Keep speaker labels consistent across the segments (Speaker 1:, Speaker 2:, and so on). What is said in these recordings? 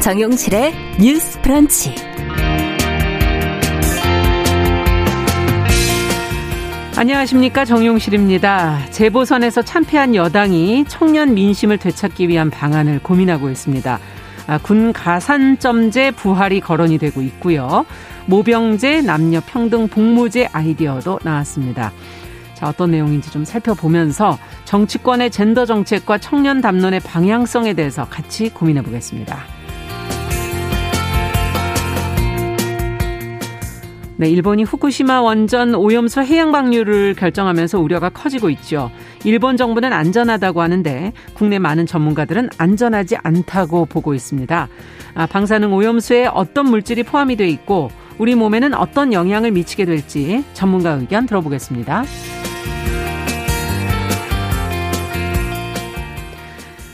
Speaker 1: 정용실의 뉴스 프런치.
Speaker 2: 안녕하십니까 정용실입니다. 재보선에서 참패한 여당이 청년 민심을 되찾기 위한 방안을 고민하고 있습니다. 아, 군 가산점제 부활이 거론이 되고 있고요. 모병제, 남녀 평등 복무제 아이디어도 나왔습니다. 자, 어떤 내용인지 좀 살펴보면서 정치권의 젠더 정책과 청년 담론의 방향성에 대해서 같이 고민해 보겠습니다. 네, 일본이 후쿠시마 원전 오염수 해양 방류를 결정하면서 우려가 커지고 있죠. 일본 정부는 안전하다고 하는데 국내 많은 전문가들은 안전하지 않다고 보고 있습니다. 아, 방사능 오염수에 어떤 물질이 포함이 돼 있고 우리 몸에는 어떤 영향을 미치게 될지 전문가 의견 들어보겠습니다.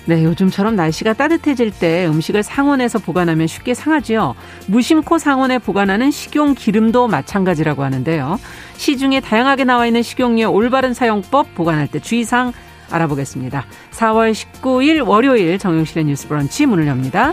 Speaker 2: 네, 요즘처럼 날씨가 따뜻해질 때 음식을 상온에서 보관하면 쉽게 상하지요. 무심코 상온에 보관하는 식용 기름도 마찬가지라고 하는데요. 시중에 다양하게 나와 있는 식용유의 올바른 사용법 보관할 때 주의사항 알아보겠습니다. 4월 19일 월요일 정용실의 뉴스 브런치 문을 엽니다.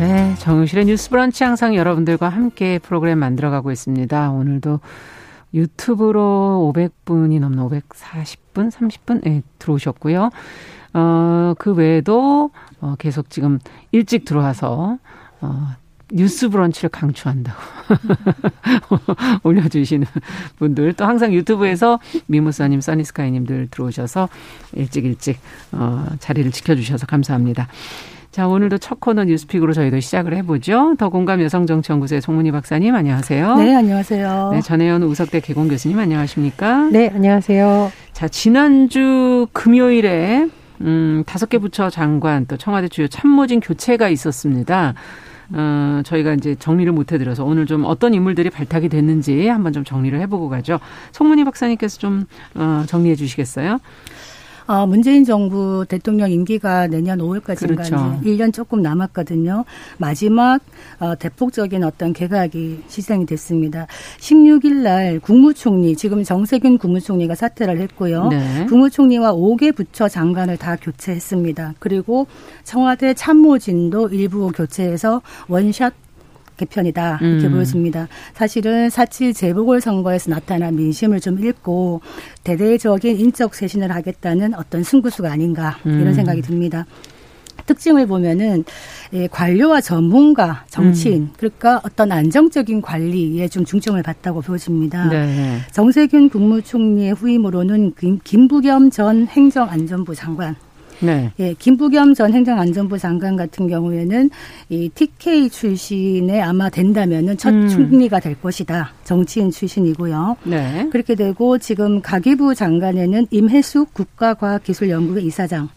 Speaker 2: 네, 정유실의 뉴스 브런치 항상 여러분들과 함께 프로그램 만들어가고 있습니다. 오늘도 유튜브로 500분이 넘는 540분, 30분 네, 들어오셨고요. 어, 그 외에도 어, 계속 지금 일찍 들어와서 어, 뉴스 브런치를 강추한다고 올려주시는 분들 또 항상 유튜브에서 미무사님, 써니스카이님들 들어오셔서 일찍 일찍 어, 자리를 지켜주셔서 감사합니다. 자, 오늘도 첫 코너 뉴스픽으로 저희도 시작을 해보죠. 더공감 여성정치연구소의 송문희 박사님, 안녕하세요.
Speaker 3: 네, 안녕하세요.
Speaker 2: 네, 전혜연 우석대 개공 교수님, 안녕하십니까?
Speaker 3: 네, 안녕하세요.
Speaker 2: 자, 지난주 금요일에, 음, 다섯 개 부처 장관, 또 청와대 주요 참모진 교체가 있었습니다. 어, 저희가 이제 정리를 못 해드려서 오늘 좀 어떤 인물들이 발탁이 됐는지 한번 좀 정리를 해보고 가죠. 송문희 박사님께서 좀, 어, 정리해 주시겠어요?
Speaker 3: 어, 문재인 정부 대통령 임기가 내년 5월까지인가
Speaker 2: 그렇죠.
Speaker 3: 1년 조금 남았거든요. 마지막 어, 대폭적인 어떤 개각이 시행이 됐습니다. 16일 날 국무총리 지금 정세균 국무총리가 사퇴를 했고요.
Speaker 2: 네.
Speaker 3: 국무총리와 5개 부처 장관을 다 교체했습니다. 그리고 청와대 참모진도 일부 교체해서 원샷 개편이다 이렇게
Speaker 2: 음.
Speaker 3: 보여집니다. 사실은 4.7 재보궐선거에서 나타난 민심을 좀 읽고 대대적인 인적 쇄신을 하겠다는 어떤 승부수가 아닌가 이런
Speaker 2: 음.
Speaker 3: 생각이 듭니다. 특징을 보면은 예, 관료와 전문가, 정치인
Speaker 2: 음.
Speaker 3: 그러니까 어떤 안정적인 관리에 좀 중점을 봤다고 보여집니다.
Speaker 2: 네.
Speaker 3: 정세균 국무총리의 후임으로는 김- 김부겸 전 행정안전부 장관
Speaker 2: 네.
Speaker 3: 예, 김부겸 전 행정안전부 장관 같은 경우에는 이 TK 출신에 아마 된다면은 첫
Speaker 2: 음.
Speaker 3: 총리가 될 것이다. 정치인 출신이고요.
Speaker 2: 네.
Speaker 3: 그렇게 되고 지금 가계부 장관에는 임혜숙 국가과학기술연구회 이사장.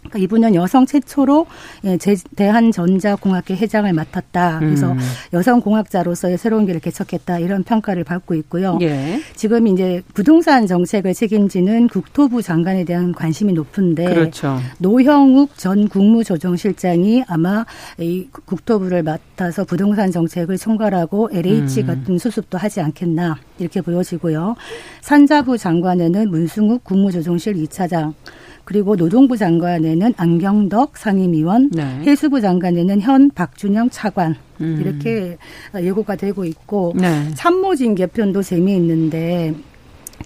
Speaker 3: 그러니까 이분은 여성 최초로 예, 제- 대한전자공학회 회장을 맡았다. 그래서
Speaker 2: 음.
Speaker 3: 여성공학자로서의 새로운 길을 개척했다. 이런 평가를 받고 있고요.
Speaker 2: 예.
Speaker 3: 지금 이제 부동산 정책을 책임지는 국토부 장관에 대한 관심이 높은데
Speaker 2: 그렇죠.
Speaker 3: 노형욱 전 국무조정실장이 아마 이 국토부를 맡아서 부동산 정책을 총괄하고 LH
Speaker 2: 음.
Speaker 3: 같은 수습도 하지 않겠나 이렇게 보여지고요. 산자부 장관에는 문승욱 국무조정실 2차장 그리고 노동부 장관에는 안경덕 상임위원,
Speaker 2: 네.
Speaker 3: 해수부 장관에는 현 박준영 차관
Speaker 2: 음.
Speaker 3: 이렇게 예고가 되고 있고
Speaker 2: 네.
Speaker 3: 참모진 개편도 재미있는데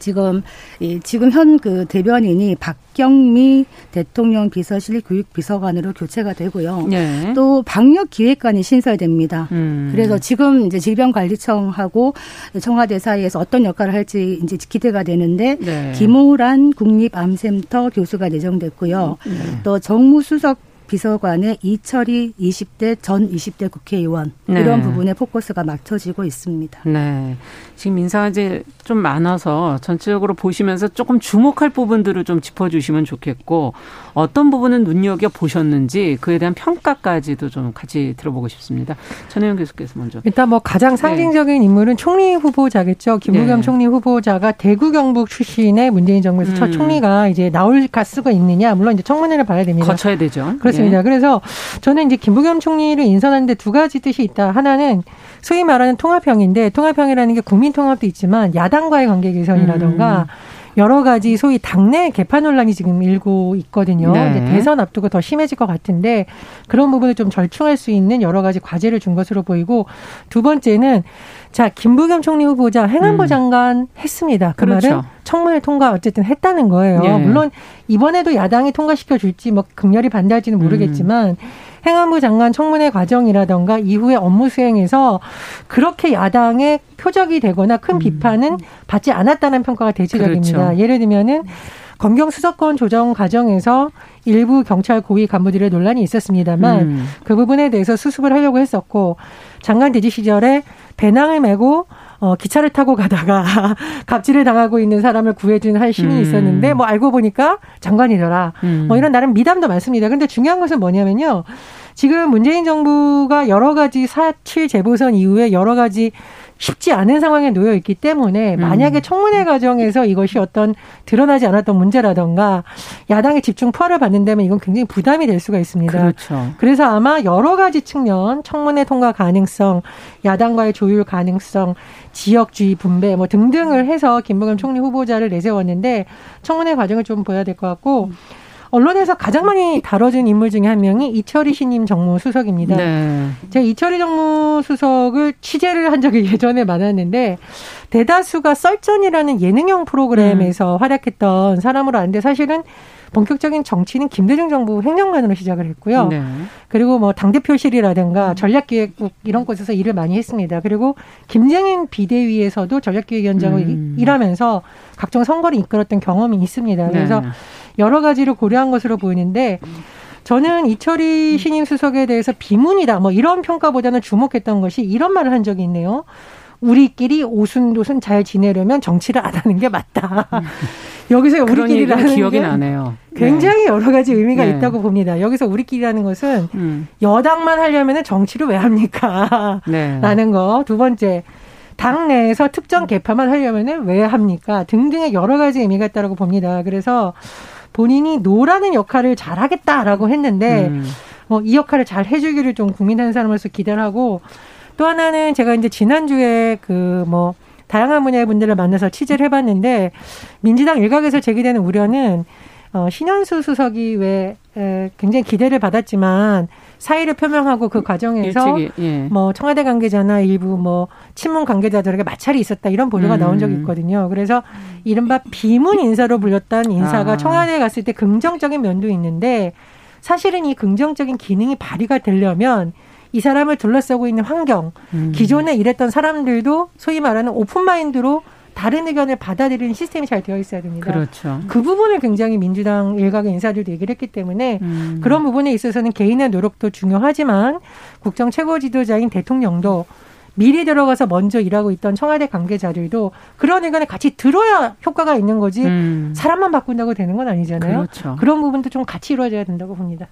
Speaker 3: 지금 이 지금 현 그 대변인이 박경미 대통령 비서실 교육비서관으로 교체가 되고요.
Speaker 2: 네.
Speaker 3: 또 방역 기획관이 신설됩니다.
Speaker 2: 음.
Speaker 3: 그래서 지금 이제 질병관리청하고 청와대 사이에서 어떤 역할을 할지 이제 기대가 되는데
Speaker 2: 네.
Speaker 3: 김호란 국립암센터 교수가 내정됐고요.
Speaker 2: 네.
Speaker 3: 또 정무수석 비서관의 이철이 20대 전 20대 국회의원 네. 이런 부분에 포커스가 맞춰지고 있습니다.
Speaker 2: 네. 지금 인사가 좀 많아서 전체적으로 보시면서 조금 주목할 부분들을 좀 짚어주시면 좋겠고 어떤 부분은 눈여겨 보셨는지 그에 대한 평가까지도 좀 같이 들어보고 싶습니다. 전혜영 교수께서 먼저.
Speaker 4: 일단 뭐 가장 상징적인 네. 인물은 총리 후보자겠죠. 김부겸 네. 총리 후보자가 대구 경북 출신의 문재인 정부에서 음. 첫 총리가 이제 나올 가수가 있느냐 물론 이제 청문회를 봐야 됩니다.
Speaker 2: 거쳐야 되죠.
Speaker 4: 그렇습니다. 예. 그래서 저는 이제 김부겸 총리를 인선하는데 두 가지 뜻이 있다. 하나는 소위 말하는 통합형인데 통합형이라는 게 국민 통합도 있지만 야당과의 관계 개선이라던가 음. 여러 가지 소위 당내 개판 논란이 지금 일고 있거든요. 네. 대선 앞두고 더 심해질 것 같은데 그런 부분을 좀 절충할 수 있는 여러 가지 과제를 준 것으로 보이고 두 번째는 자 김부겸 총리 후보자 행안부 음. 장관 했습니다. 그 그렇죠. 말은 청문회 통과 어쨌든 했다는 거예요. 예. 물론 이번에도 야당이 통과시켜 줄지 뭐 극렬히 반대할지는 모르겠지만 음. 행안부 장관 청문회 과정이라던가 이후에 업무 수행에서 그렇게 야당의 표적이 되거나 큰 음. 비판은 받지 않았다는 평가가 대체적입니다. 그렇죠. 예를 들면은 검경 수사권 조정 과정에서 일부 경찰 고위 간부들의 논란이 있었습니다만 음. 그 부분에 대해서 수습을 하려고 했었고 장관 대지 시절에 배낭을 메고 어, 기차를 타고 가다가 갑질을 당하고 있는 사람을 구해준 한 시민이 음. 있었는데 뭐 알고 보니까 장관이더라. 음. 뭐 이런 나름 미담도 많습니다. 근데 중요한 것은 뭐냐면요. 지금 문재인 정부가 여러 가지 사칠 재보선 이후에 여러 가지 쉽지 않은 상황에 놓여 있기 때문에 음. 만약에 청문회 과정에서 이것이 어떤 드러나지 않았던 문제라던가 야당의 집중 포화를 받는다면 이건 굉장히 부담이 될 수가 있습니다.
Speaker 2: 그렇죠.
Speaker 4: 그래서 아마 여러 가지 측면 청문회 통과 가능성, 야당과의 조율 가능성, 지역주의 분배 뭐 등등을 해서 김부겸 총리 후보자를 내세웠는데 청문회 과정을 좀 보여야 될 것 같고 음. 언론에서 가장 많이 다뤄진 인물 중에 한 명이 이철희 신임 정무수석입니다. 네. 제가 이철희 정무수석을 취재를 한 적이 예전에 많았는데 대다수가 썰전이라는 예능형 프로그램에서 음. 활약했던 사람으로 아는데 사실은 본격적인 정치는 김대중 정부 행정관으로 시작을 했고요. 네. 그리고 뭐 당대표실이라든가 전략기획국 이런 곳에서 일을 많이 했습니다. 그리고 김정인 비대위에서도 전략기획위원장을 음. 일하면서 각종 선거를 이끌었던 경험이 있습니다. 그래서 네. 여러 가지를 고려한 것으로 보이는데 저는 이철희 신임 수석에 대해서 비문이다 뭐 이런 평가보다는 주목했던 것이 이런 말을 한 적이 있네요. 우리끼리 오순도순 잘 지내려면 정치를 안 하는 게 맞다. 여기서 우리끼리라는
Speaker 2: 기억이 나네요.
Speaker 4: 굉장히 네. 여러 가지 의미가 네. 있다고 봅니다. 여기서 우리끼리라는 것은 음. 여당만 하려면 정치를 왜 합니까? 네. 라는 거. 두 번째. 당 내에서 특정 개파만 하려면 왜 합니까? 등등의 여러 가지 의미가 있다고 봅니다. 그래서 본인이 노라는 역할을 잘하겠다라고 했는데 음. 뭐이 역할을 잘 해주기를 좀 국민하는 사람으로서 기대를 하고 또 하나는 제가 이제 지난주에 그뭐 다양한 분야의 분들을 만나서 취재를 해봤는데 민주당 일각에서 제기되는 우려는 어, 신현수 수석이 왜 에, 굉장히 기대를 받았지만 사의를 표명하고 그 과정에서 일찍이, 예. 뭐 청와대 관계자나 일부 뭐 친문 관계자들에게 마찰이 있었다 이런 보도가 음. 나온 적이 있거든요. 그래서 이른바 비문 인사로 불렸던 인사가 아. 청와대에 갔을 때 긍정적인 면도 있는데 사실은 이 긍정적인 기능이 발휘가 되려면 이 사람을 둘러싸고 있는 환경, 음. 기존에 일했던 사람들도 소위 말하는 오픈 마인드로 다른 의견을 받아들이는 시스템이 잘 되어 있어야 됩니다.
Speaker 2: 그렇죠.
Speaker 4: 그 부분을 굉장히 민주당 일각의 인사들도 얘기를 했기 때문에 음. 그런 부분에 있어서는 개인의 노력도 중요하지만 국정 최고 지도자인 대통령도 미리 들어가서 먼저 일하고 있던 청와대 관계자들도 그런 의견을 같이 들어야 효과가 있는 거지 음. 사람만 바꾼다고 되는 건 아니잖아요. 그렇죠. 그런 부분도 좀 같이 이루어져야 된다고 봅니다.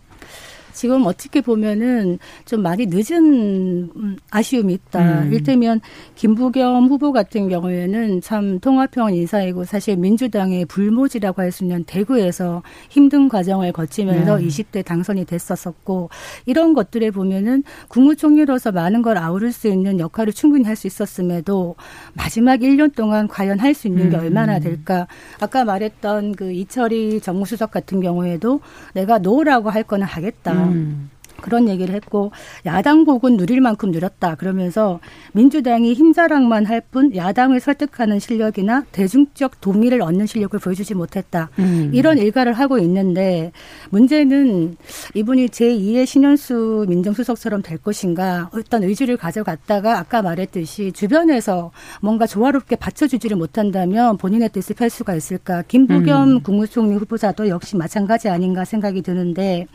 Speaker 3: 지금 어떻게 보면은 좀 많이 늦은 음, 아쉬움이 있다. 음. 일테면 김부겸 후보 같은 경우에는 참 통합형 인사이고 사실 민주당의 불모지라고 할 수 있는 대구에서 힘든 과정을 거치면서 네. 20대 당선이 됐었었고 이런 것들에 보면은 국무총리로서 많은 걸 아우를 수 있는 역할을 충분히 할 수 있었음에도 마지막 1년 동안 과연 할 수 있는 게 음. 얼마나 될까? 아까 말했던 그 이철희 정무수석 같은 경우에도 내가 노라고 할 거는 하겠다. 음. 그런 얘기를 했고 야당 복은 누릴 만큼 누렸다 그러면서 민주당이 힘자랑만 할 뿐 야당을 설득하는 실력이나 대중적 동의를 얻는 실력을 보여주지 못했다 음. 이런 일갈을 하고 있는데 문제는 이분이 제2의 신현수 민정수석처럼 될 것인가 어떤 의지를 가져갔다가 아까 말했듯이 주변에서 뭔가 조화롭게 받쳐주지를 못한다면 본인의 뜻을 펼 수가 있을까 김부겸 음. 국무총리 후보자도 역시 마찬가지 아닌가 생각이 드는데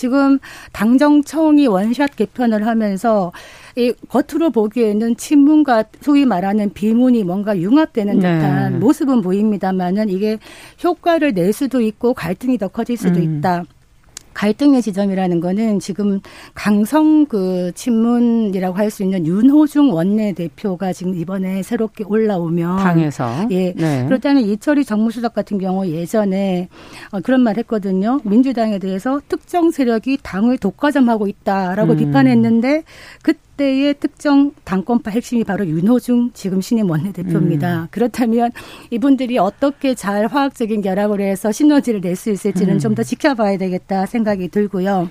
Speaker 3: 지금 당정청이 원샷 개편을 하면서 이 겉으로 보기에는 친문과 소위 말하는 비문이 뭔가 융합되는 네. 듯한 네. 모습은 보입니다만은 이게 효과를 낼 수도 있고 갈등이 더 커질 수도 음. 있다. 갈등의 지점이라는 거는 지금 강성 그 친문이라고 할 수 있는 윤호중 원내대표가 지금 이번에 새롭게 올라오면
Speaker 2: 당에서
Speaker 3: 예 네. 그렇다면 이철희 정무수석 같은 경우 예전에 어, 그런 말 했거든요 민주당에 대해서 특정 세력이 당을 독과점하고 있다라고 음. 비판했는데 그때 의 특정 당권파 핵심이 바로 윤호중 지금 신임 원내대표입니다. 음. 그렇다면 이분들이 어떻게 잘 화학적인 결합을 해서 시너지를 낼 수 있을지는 음. 좀더 지켜봐야 되겠다 생각이 들고요.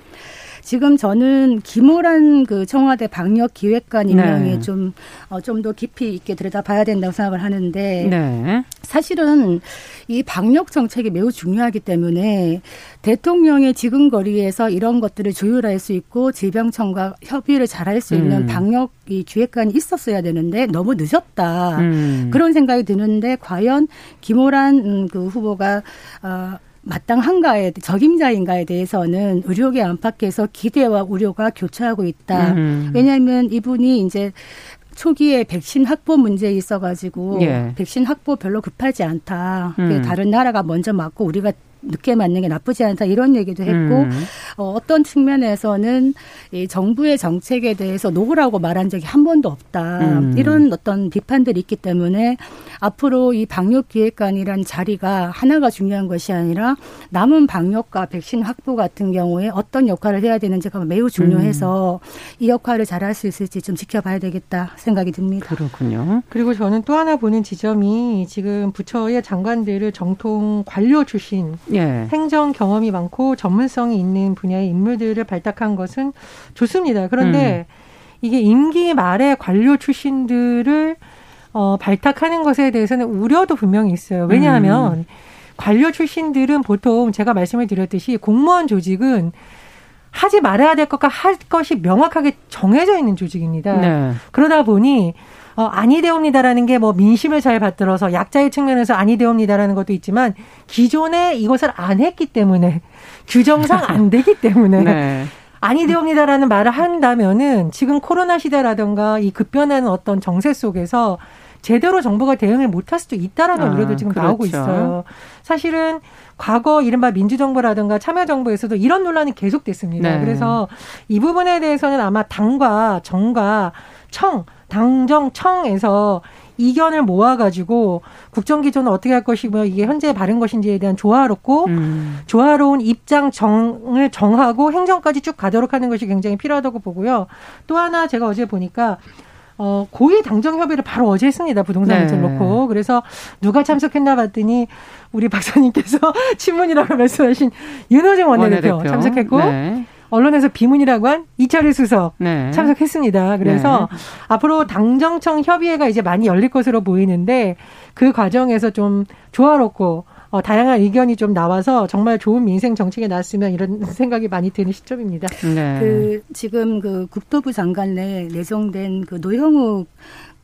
Speaker 3: 지금 저는 김호란 그 청와대 방역 기획관 임명에 네. 좀, 어, 좀 더 깊이 있게 들여다봐야 된다고 생각을 하는데. 네. 사실은 이 방역 정책이 매우 중요하기 때문에 대통령의 지금 거리에서 이런 것들을 조율할 수 있고 질병청과 협의를 잘할 수 있는 음. 방역 이 기획관이 있었어야 되는데 너무 늦었다. 음. 그런 생각이 드는데 과연 김호란 음, 그 후보가 어 마땅한가에 적임자인가에 대해서는 의료계 안팎에서 기대와 우려가 교차하고 있다. 음. 왜냐하면 이분이 이제 초기에 백신 확보 문제에 있어가지고 예. 백신 확보 별로 급하지 않다. 음. 다른 나라가 먼저 맞고 우리가 늦게 맞는 게 나쁘지 않다 이런 얘기도 했고 음. 어, 어떤 측면에서는 이 정부의 정책에 대해서 노후라고 말한 적이 한 번도 없다 음. 이런 어떤 비판들이 있기 때문에 앞으로 이 방역 기획관이란 자리가 하나가 중요한 것이 아니라 남은 방역과 백신 확보 같은 경우에 어떤 역할을 해야 되는지가 매우 중요해서 음. 이 역할을 잘할 수 있을지 좀 지켜봐야 되겠다 생각이 듭니다.
Speaker 2: 그렇군요.
Speaker 4: 그리고 저는 또 하나 보는 지점이 지금 부처의 장관들을 정통 관료 출신 예. 행정 경험이 많고 전문성이 있는 분야의 인물들을 발탁한 것은 좋습니다. 그런데 음. 이게 임기 말에 관료 출신들을 어, 발탁하는 것에 대해서는 우려도 분명히 있어요. 왜냐하면 음. 관료 출신들은 보통 제가 말씀을 드렸듯이 공무원 조직은 하지 말아야 될 것과 할 것이 명확하게 정해져 있는 조직입니다. 네. 그러다 보니 어, 아니되옵니다라는 게 뭐 민심을 잘 받들어서 약자의 측면에서 아니되옵니다라는 것도 있지만 기존에 이것을 안 했기 때문에 규정상 안 되기 때문에 네. 아니되옵니다라는 말을 한다면은 지금 코로나 시대라든가 이 급변하는 어떤 정세 속에서 제대로 정부가 대응을 못할 수도 있다라는 아, 우려도 지금 그렇죠. 나오고 있어요. 사실은 과거 이른바 민주정부라든가 참여정부에서도 이런 논란이 계속됐습니다. 네. 그래서 이 부분에 대해서는 아마 당과 정과 청 당정청에서 이견을 모아가지고 국정 기조는 어떻게 할 것이고 이게 현재 바른 것인지에 대한 조화롭고 음. 조화로운 입장 정을 정하고 행정까지 쭉 가도록 하는 것이 굉장히 필요하다고 보고요. 또 하나 제가 어제 보니까 어, 고위 당정 협의를 바로 어제 했습니다. 부동산 네. 문제를 놓고. 그래서 누가 참석했나 봤더니 우리 박사님께서 친문이라고 말씀하신 윤호정 원내대표, 원내대표. 참석했고 네. 언론에서 비문이라고 한 이철희 수석 네. 참석했습니다. 그래서 네. 앞으로 당정청 협의회가 이제 많이 열릴 것으로 보이는데 그 과정에서 좀 조화롭고 어, 다양한 의견이 좀 나와서 정말 좋은 민생 정책이 나왔으면 이런 생각이 많이 드는 시점입니다.
Speaker 3: 네. 그 지금 그 국토부 장관 내 내정된 그 노형욱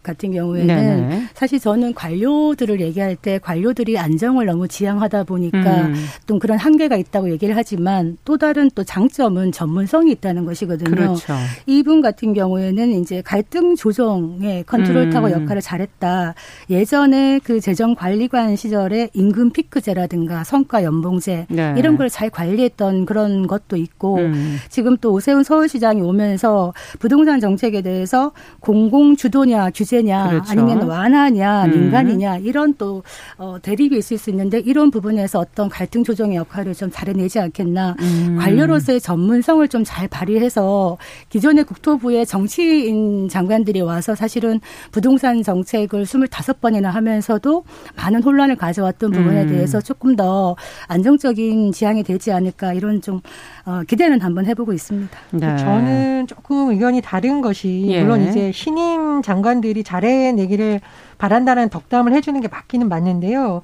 Speaker 3: 같은 경우에는 네네. 사실 저는 관료들을 얘기할 때 관료들이 안정을 너무 지향하다 보니까 음. 또 그런 한계가 있다고 얘기를 하지만 또 다른 또 장점은 전문성이 있다는 것이거든요. 그렇죠. 이분 같은 경우에는 이제 갈등 조정의 컨트롤 타워 음. 역할을 잘했다. 예전에 그 재정관리관 시절에 임금 피크제라든가 성과 연봉제 네. 이런 걸 잘 관리했던 그런 것도 있고 음. 지금 또 오세훈 서울시장이 오면서 부동산 정책에 대해서 공공 주도냐 규제 규제냐 그렇죠. 아니면 완화냐 음. 민간이냐 이런 또 어, 대립이 있을 수 있는데 이런 부분에서 어떤 갈등 조정의 역할을 좀 잘해내지 않겠나 음. 관료로서의 전문성을 좀 잘 발휘해서 기존의 국토부의 정치인 장관들이 와서 사실은 부동산 정책을 25번이나 하면서도 많은 혼란을 가져왔던 부분에 음. 대해서 조금 더 안정적인 지향이 되지 않을까 이런 좀 어, 기대는 한번 해보고 있습니다.
Speaker 4: 네. 저는 조금 의견이 다른 것이 예. 물론 이제 신임 장관들이 잘해내기를 바란다는 덕담을 해주는 게 맞기는 맞는데요.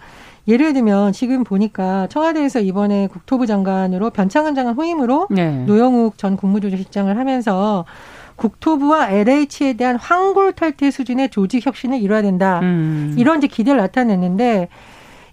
Speaker 4: 예를 들면 지금 보니까 청와대에서 이번에 국토부 장관으로 변창흠 장관 후임으로 네. 노영욱 전 국무조정실장을 하면서 국토부와 LH에 대한 황골 탈퇴 수준의 조직 혁신을 이뤄야 된다. 음. 이런 이제 기대를 나타냈는데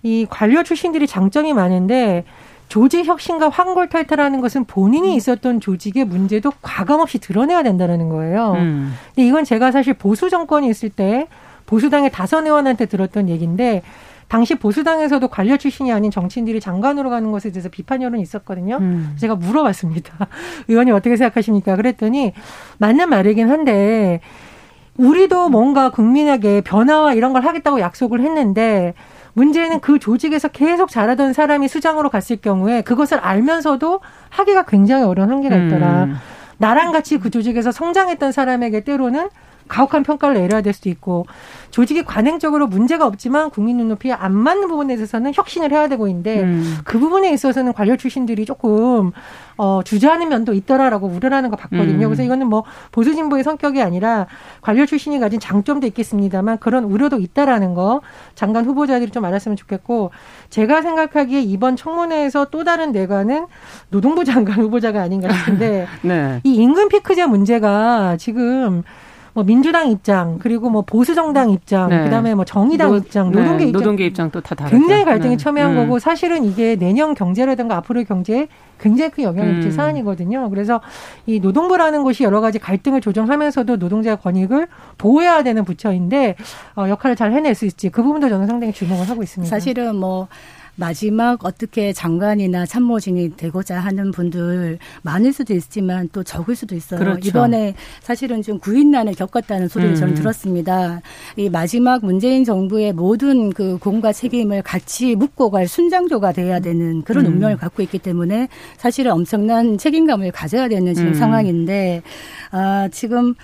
Speaker 4: 이 관료 출신들이 장점이 많은데 조직 혁신과 황골 탈퇴라는 것은 본인이 있었던 조직의 문제도 과감없이 드러내야 된다는 거예요. 음. 근데 이건 제가 사실 보수 정권이 있을 때 보수당의 다선 의원한테 들었던 얘기인데 당시 보수당에서도 관료 출신이 아닌 정치인들이 장관으로 가는 것에 대해서 비판 여론이 있었거든요. 음. 제가 물어봤습니다. 의원님 어떻게 생각하십니까? 그랬더니 맞는 말이긴 한데 우리도 뭔가 국민에게 변화와 이런 걸 하겠다고 약속을 했는데 문제는 그 조직에서 계속 잘하던 사람이 수장으로 갔을 경우에 그것을 알면서도 하기가 굉장히 어려운 한계가 있더라. 음. 나랑 같이 그 조직에서 성장했던 사람에게 때로는 가혹한 평가를 내려야 될 수도 있고 조직이 관행적으로 문제가 없지만 국민 눈높이에 안 맞는 부분에 있어서는 혁신을 해야 되고 있는데 음. 그 부분에 있어서는 관료 출신들이 조금 어, 주저하는 면도 있더라라고 우려하는 거 봤거든요. 음. 그래서 이거는 뭐 보수 진보의 성격이 아니라 관료 출신이 가진 장점도 있겠습니다만 그런 우려도 있다라는 거 장관 후보자들이 좀 알았으면 좋겠고 제가 생각하기에 이번 청문회에서 또 다른 내관은 노동부 장관 후보자가 아닌가 싶은데 네. 이 임금 피크제 문제가 지금 뭐 민주당 입장 그리고 뭐 보수 정당 입장 네. 그다음에 뭐 정의당 노, 입장 네, 노동계 네. 입장
Speaker 2: 노동계 입장 또 다 다르죠.
Speaker 4: 굉장히 갈등이 네. 첨예한 음. 거고 사실은 이게 내년 경제라든가 앞으로의 경제에 굉장히 큰 영향을 미칠 음. 사안이거든요. 그래서 이 노동부라는 곳이 여러 가지 갈등을 조정하면서도 노동자 권익을 보호해야 되는 부처인데 어, 역할을 잘 해낼 수 있지 그 부분도 저는 상당히 주목을 하고 있습니다.
Speaker 3: 사실은 뭐 마지막 어떻게 장관이나 참모진이 되고자 하는 분들 많을 수도 있지만 또 적을 수도 있어요. 그렇죠. 이번에 사실은 좀 구인난을 겪었다는 소리를 음. 저는 들었습니다. 이 마지막 문재인 정부의 모든 그 공과 책임을 같이 묻고 갈 순장조가 돼야 되는 그런 음. 운명을 갖고 있기 때문에 사실은 엄청난 책임감을 가져야 되는 지금 음. 상황인데 아, 지금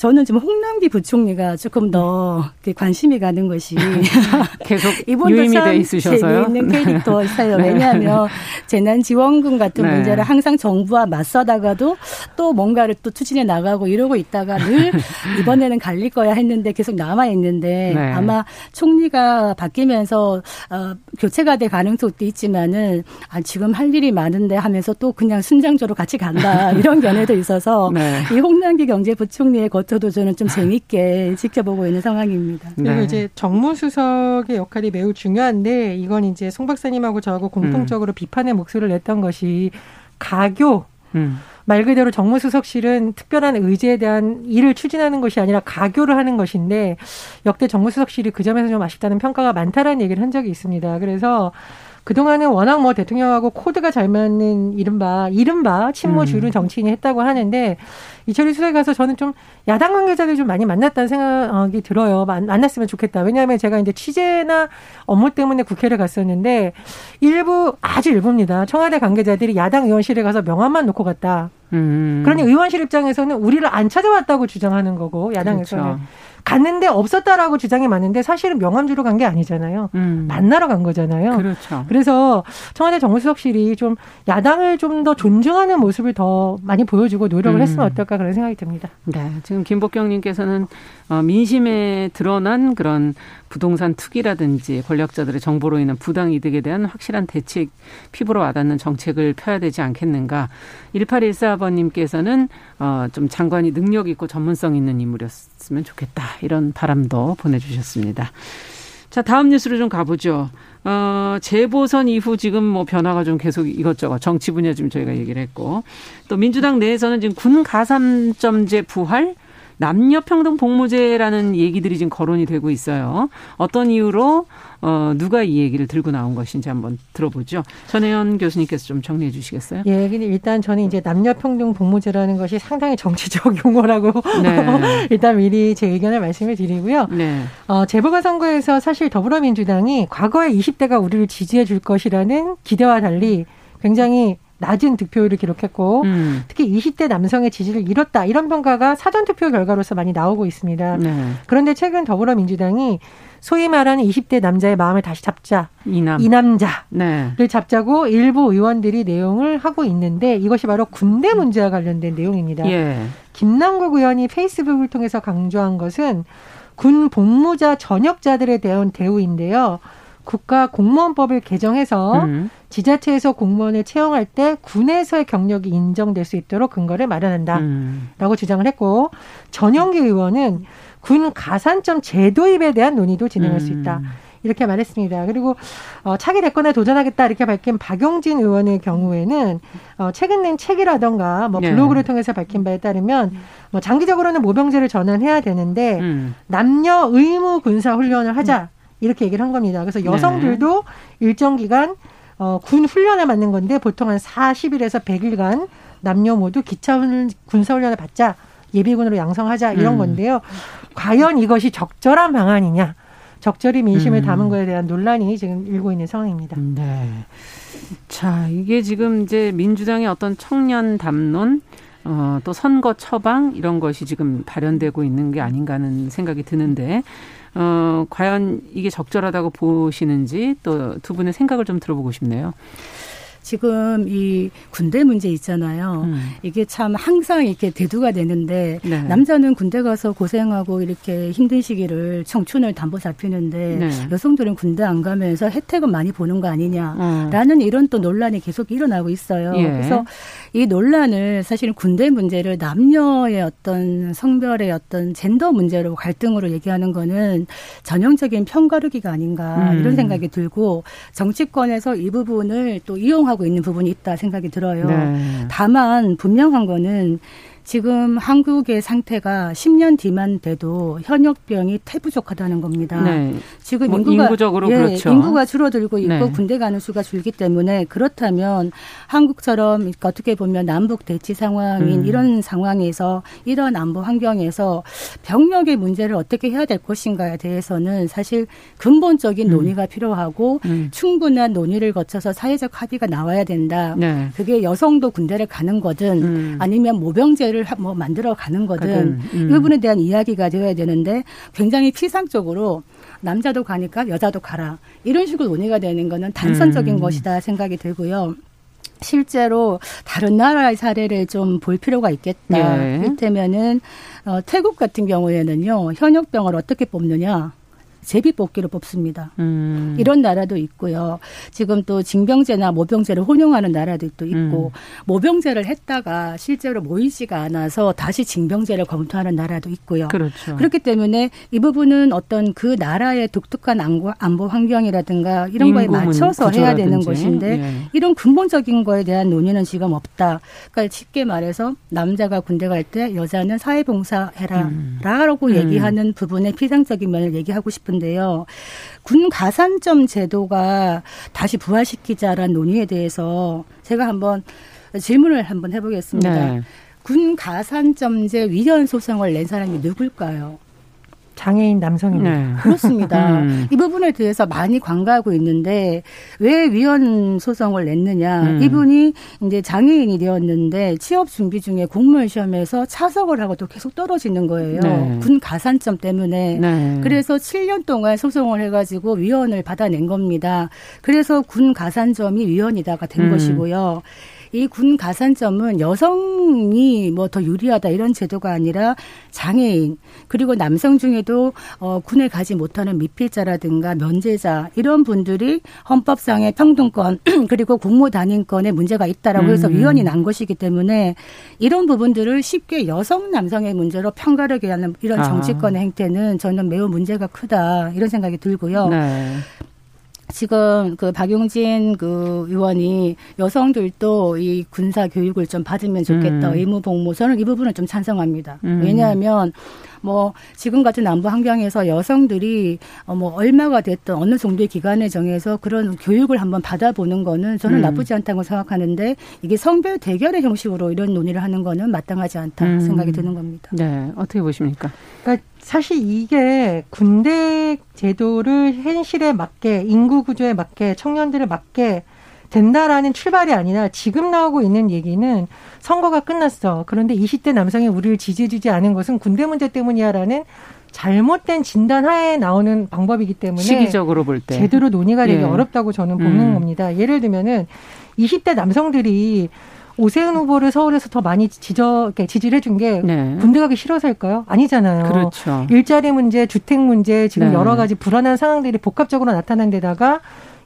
Speaker 3: 저는 지금 홍남기 부총리가 조금 더 관심이 가는 것이
Speaker 2: 계속 이분도 참 있으셔서요.
Speaker 3: 재미있는 캐릭터였어요. 네. 왜냐하면 재난지원금 같은 네. 문제를 항상 정부와 맞서다가도 또 뭔가를 또 추진해 나가고 이러고 있다가 늘 이번에는 갈릴 거야 했는데 계속 남아 있는데 네. 아마 총리가 바뀌면서 어, 교체가 될 가능성도 있지만은 아, 지금 할 일이 많은데 하면서 또 그냥 순장조로 같이 간다 이런 견해도 있어서 네. 이 홍남기 경제부총리의 것 저도 저는 좀 재밌게 지켜보고 있는 상황입니다.
Speaker 4: 그리고 네. 이제 정무수석의 역할이 매우 중요한데 이건 이제 송 박사님하고 저하고 공통적으로 음. 비판의 목소리를 냈던 것이 가교 음. 말 그대로 정무수석실은 특별한 의제에 대한 일을 추진하는 것이 아니라 가교를 하는 것인데 역대 정무수석실이 그 점에서 좀 아쉽다는 평가가 많다라는 얘기를 한 적이 있습니다. 그래서 그동안은 워낙 뭐 대통령하고 코드가 잘 맞는 이른바 이른바 친모 주류 음. 정치인이 했다고 하는데 이철희 수석에 가서 저는 좀 야당 관계자들 좀 많이 만났다는 생각이 들어요. 만났으면 좋겠다. 왜냐하면 제가 이제 취재나 업무 때문에 국회를 갔었는데 일부 아주 일부입니다. 청와대 관계자들이 야당 의원실에 가서 명함만 놓고 갔다. 음. 그러니 의원실 입장에서는 우리를 안 찾아왔다고 주장하는 거고 야당에서는 그렇죠. 갔는데 없었다라고 주장이 많은데 사실은 명함주로 간 게 아니잖아요. 음. 만나러 간 거잖아요.
Speaker 2: 그렇죠.
Speaker 4: 그래서 청와대 정무수석실이 좀 야당을 좀 더 존중하는 모습을 더 많이 보여주고 노력을 음. 했으면 어떨까 그런 생각이 듭니다.
Speaker 2: 네, 지금 김복경님께서는 어, 민심에 드러난 그런 부동산 투기라든지 권력자들의 정보로 인한 부당 이득에 대한 확실한 대책 피부로 와닿는 정책을 펴야 되지 않겠는가. 1814번님께서는 어, 좀 장관이 능력 있고 전문성 있는 인물이었으면 좋겠다. 이런 바람도 보내주셨습니다. 자, 다음 뉴스로 좀 가보죠. 어, 재보선 이후 지금 뭐 변화가 좀 계속 이것저것 정치 분야 지금 저희가 얘기를 했고 또 민주당 내에서는 지금 군 가산점제 부활 남녀평등 복무제라는 얘기들이 지금 거론이 되고 있어요. 어떤 이유로 어, 누가 이 얘기를 들고 나온 것인지 한번 들어보죠. 전혜연 교수님께서 좀 정리해 주시겠어요?
Speaker 4: 예, 근데 일단 저는 이제 남녀평등 복무제라는 것이 상당히 정치적 용어라고 네. 일단 미리 제 의견을 말씀을 드리고요. 네. 어, 재보궐선거에서 사실 더불어민주당이 과거에 20대가 우리를 지지해 줄 것이라는 기대와 달리 굉장히 낮은 득표율을 기록했고 음. 특히 20대 남성의 지지를 잃었다 이런 평가가 사전 투표 결과로서 많이 나오고 있습니다. 네. 그런데 최근 더불어민주당이 소위 말하는 20대 남자의 마음을 다시 잡자 이남. 이 남자를 네. 잡자고 일부 의원들이 내용을 하고 있는데 이것이 바로 군대 문제와 관련된 내용입니다. 예. 김남국 의원이 페이스북을 통해서 강조한 것은 군 복무자 전역자들에 대한 대우인데요. 국가 공무원법을 개정해서 음. 지자체에서 공무원을 채용할 때 군에서의 경력이 인정될 수 있도록 근거를 마련한다라고 음. 주장을 했고 전영기 의원은 군 가산점 제도입에 대한 논의도 진행할 음. 수 있다. 이렇게 말했습니다. 그리고 어, 차기 대권에 도전하겠다 이렇게 밝힌 박용진 의원의 경우에는 어, 최근 낸 책이라던가 뭐 네. 블로그를 네. 통해서 밝힌 바에 따르면 뭐 장기적으로는 모병제를 전환해야 되는데 음. 남녀 의무 군사 훈련을 하자 이렇게 얘기를 한 겁니다. 그래서 여성들도 네. 일정 기간 어, 군 훈련을 받는 건데 보통 한 40일에서 100일간 남녀 모두 기차 군사 훈련을 받자 예비군으로 양성하자 이런 음. 건데요. 과연 이것이 적절한 방안이냐? 적절히 민심을 음. 담은 거에 대한 논란이 지금 일고 있는 상황입니다.
Speaker 2: 네. 자, 이게 지금 이제 민주당의 어떤 청년 담론, 어, 또 선거 처방 이런 것이 지금 발현되고 있는 게 아닌가 하는 생각이 드는데, 어, 과연 이게 적절하다고 보시는지 또 두 분의 생각을 좀 들어보고 싶네요.
Speaker 3: 지금 이 군대 문제 있잖아요. 음. 이게 참 항상 이렇게 대두가 되는데 네. 남자는 군대 가서 고생하고 이렇게 힘든 시기를 청춘을 담보 잡히는데 네. 여성들은 군대 안 가면서 혜택은 많이 보는 거 아니냐라는 음. 이런 또 논란이 계속 일어나고 있어요. 예. 그래서 이 논란을 사실은 군대 문제를 남녀의 어떤 성별의 어떤 젠더 문제로 갈등으로 얘기하는 거는 전형적인 편가르기가 아닌가 음. 이런 생각이 들고 정치권에서 이 부분을 또 이용하 고 하고 있는 부분이 있다 생각이 들어요. 네. 다만 분명한 거는 지금 한국의 상태가 10년 뒤만 돼도 현역병이 태부족하다는 겁니다. 네.
Speaker 2: 지금 뭐 인구가 인구적으로 예, 그렇죠.
Speaker 3: 인구가 줄어들고 있고 네. 군대 가는 수가 줄기 때문에 그렇다면 한국처럼 어떻게 보면 남북 대치 상황인 음. 이런 상황에서 이런 안보 환경에서 병력의 문제를 어떻게 해야 될 것인가에 대해서는 사실 근본적인 음. 논의가 필요하고 음. 충분한 논의를 거쳐서 사회적 합의가 나와야 된다. 네. 그게 여성도 군대를 가는 거든 음. 아니면 모병제 를 모델을 뭐 만들어 가는 거든 음. 이 부분에 대한 이야기가 되어야 되는데 굉장히 피상적으로 남자도 가니까 여자도 가라 이런 식으로 논의가 되는 거는 단선적인 음. 것이다 생각이 들고요. 실제로 다른 나라의 사례를 좀 볼 필요가 있겠다. 네. 이를테면은 어, 태국 같은 경우에는요 현역병을 어떻게 뽑느냐 제비 뽑기로 뽑습니다. 음. 이런 나라도 있고요. 지금 또 징병제나 모병제를 혼용하는 나라들도 있고 음. 모병제를 했다가 실제로 모이지가 않아서 다시 징병제를 검토하는 나라도 있고요. 그렇죠. 그렇기 때문에 이 부분은 어떤 그 나라의 독특한 안보, 안보 환경이라든가 이런 거에 맞춰서 해야 되는 것인데 예. 이런 근본적인 거에 대한 논의는 지금 없다. 그러니까 쉽게 말해서 남자가 군대 갈 때 여자는 사회봉사해라라고 음. 얘기하는 부분의 피상적인 면을 얘기하고 싶은 싶은데요. 군 가산점 제도가 다시 부활시키자라는 논의에 대해서 제가 한번 질문을 한번 해보겠습니다. 네. 군 가산점제 위헌 소송을 낸 사람이 누굴까요?
Speaker 4: 장애인 남성입니다. 네.
Speaker 3: 그렇습니다. 음. 이 부분에 대해서 많이 관가하고 있는데 왜 위헌 소송을 냈느냐? 음. 이분이 이제 장애인이 되었는데 취업 준비 중에 공무원 시험에서 차석을 하고 또 계속 떨어지는 거예요. 네. 군 가산점 때문에. 네. 그래서 7년 동안 소송을 해가지고 위헌을 받아낸 겁니다. 그래서 군 가산점이 위헌이다가 된 음. 것이고요. 이 군 가산점은 여성이 뭐 더 유리하다 이런 제도가 아니라 장애인 그리고 남성 중에도 어 군에 가지 못하는 미필자라든가 면제자 이런 분들이 헌법상의 평등권 그리고 공무 단임권에 문제가 있다라고 해서 음. 위헌이 난 것이기 때문에 이런 부분들을 쉽게 여성 남성의 문제로 편가르게 하는 이런 아. 정치권의 행태는 저는 매우 문제가 크다 이런 생각이 들고요. 네. 지금 그 박용진 그 의원이 여성들도 이 군사 교육을 좀 받으면 좋겠다. 음. 의무 복무. 저는 이 부분은 좀 찬성합니다. 음. 왜냐하면 뭐 지금 같은 남부 환경에서 여성들이 어뭐 얼마가 됐든 어느 정도의 기간을 정해서 그런 교육을 한번 받아보는 거는 저는 음. 나쁘지 않다고 생각하는데 이게 성별 대결의 형식으로 이런 논의를 하는 거는 마땅하지 않다 음. 생각이 드는 겁니다.
Speaker 2: 네, 어떻게 보십니까?
Speaker 4: 그러니까 사실 이게 군대 제도를 현실에 맞게 인구 구조에 맞게 청년들을 맞게 된다라는 출발이 아니라 지금 나오고 있는 얘기는 선거가 끝났어. 그런데 20대 남성이 우리를 지지해주지 않은 것은 군대 문제 때문이야라는 잘못된 진단 하에 나오는 방법이기 때문에
Speaker 2: 시기적으로 볼 때
Speaker 4: 제대로 논의가 되기 예. 어렵다고 저는 보는 음. 겁니다. 예를 들면은 20대 남성들이 오세훈 후보를 서울에서 더 많이 지저, 지지를 해준 게 네. 군대 가기 싫어서일까요? 아니잖아요. 그렇죠. 일자리 문제, 주택 문제, 지금 네. 여러 가지 불안한 상황들이 복합적으로 나타난 데다가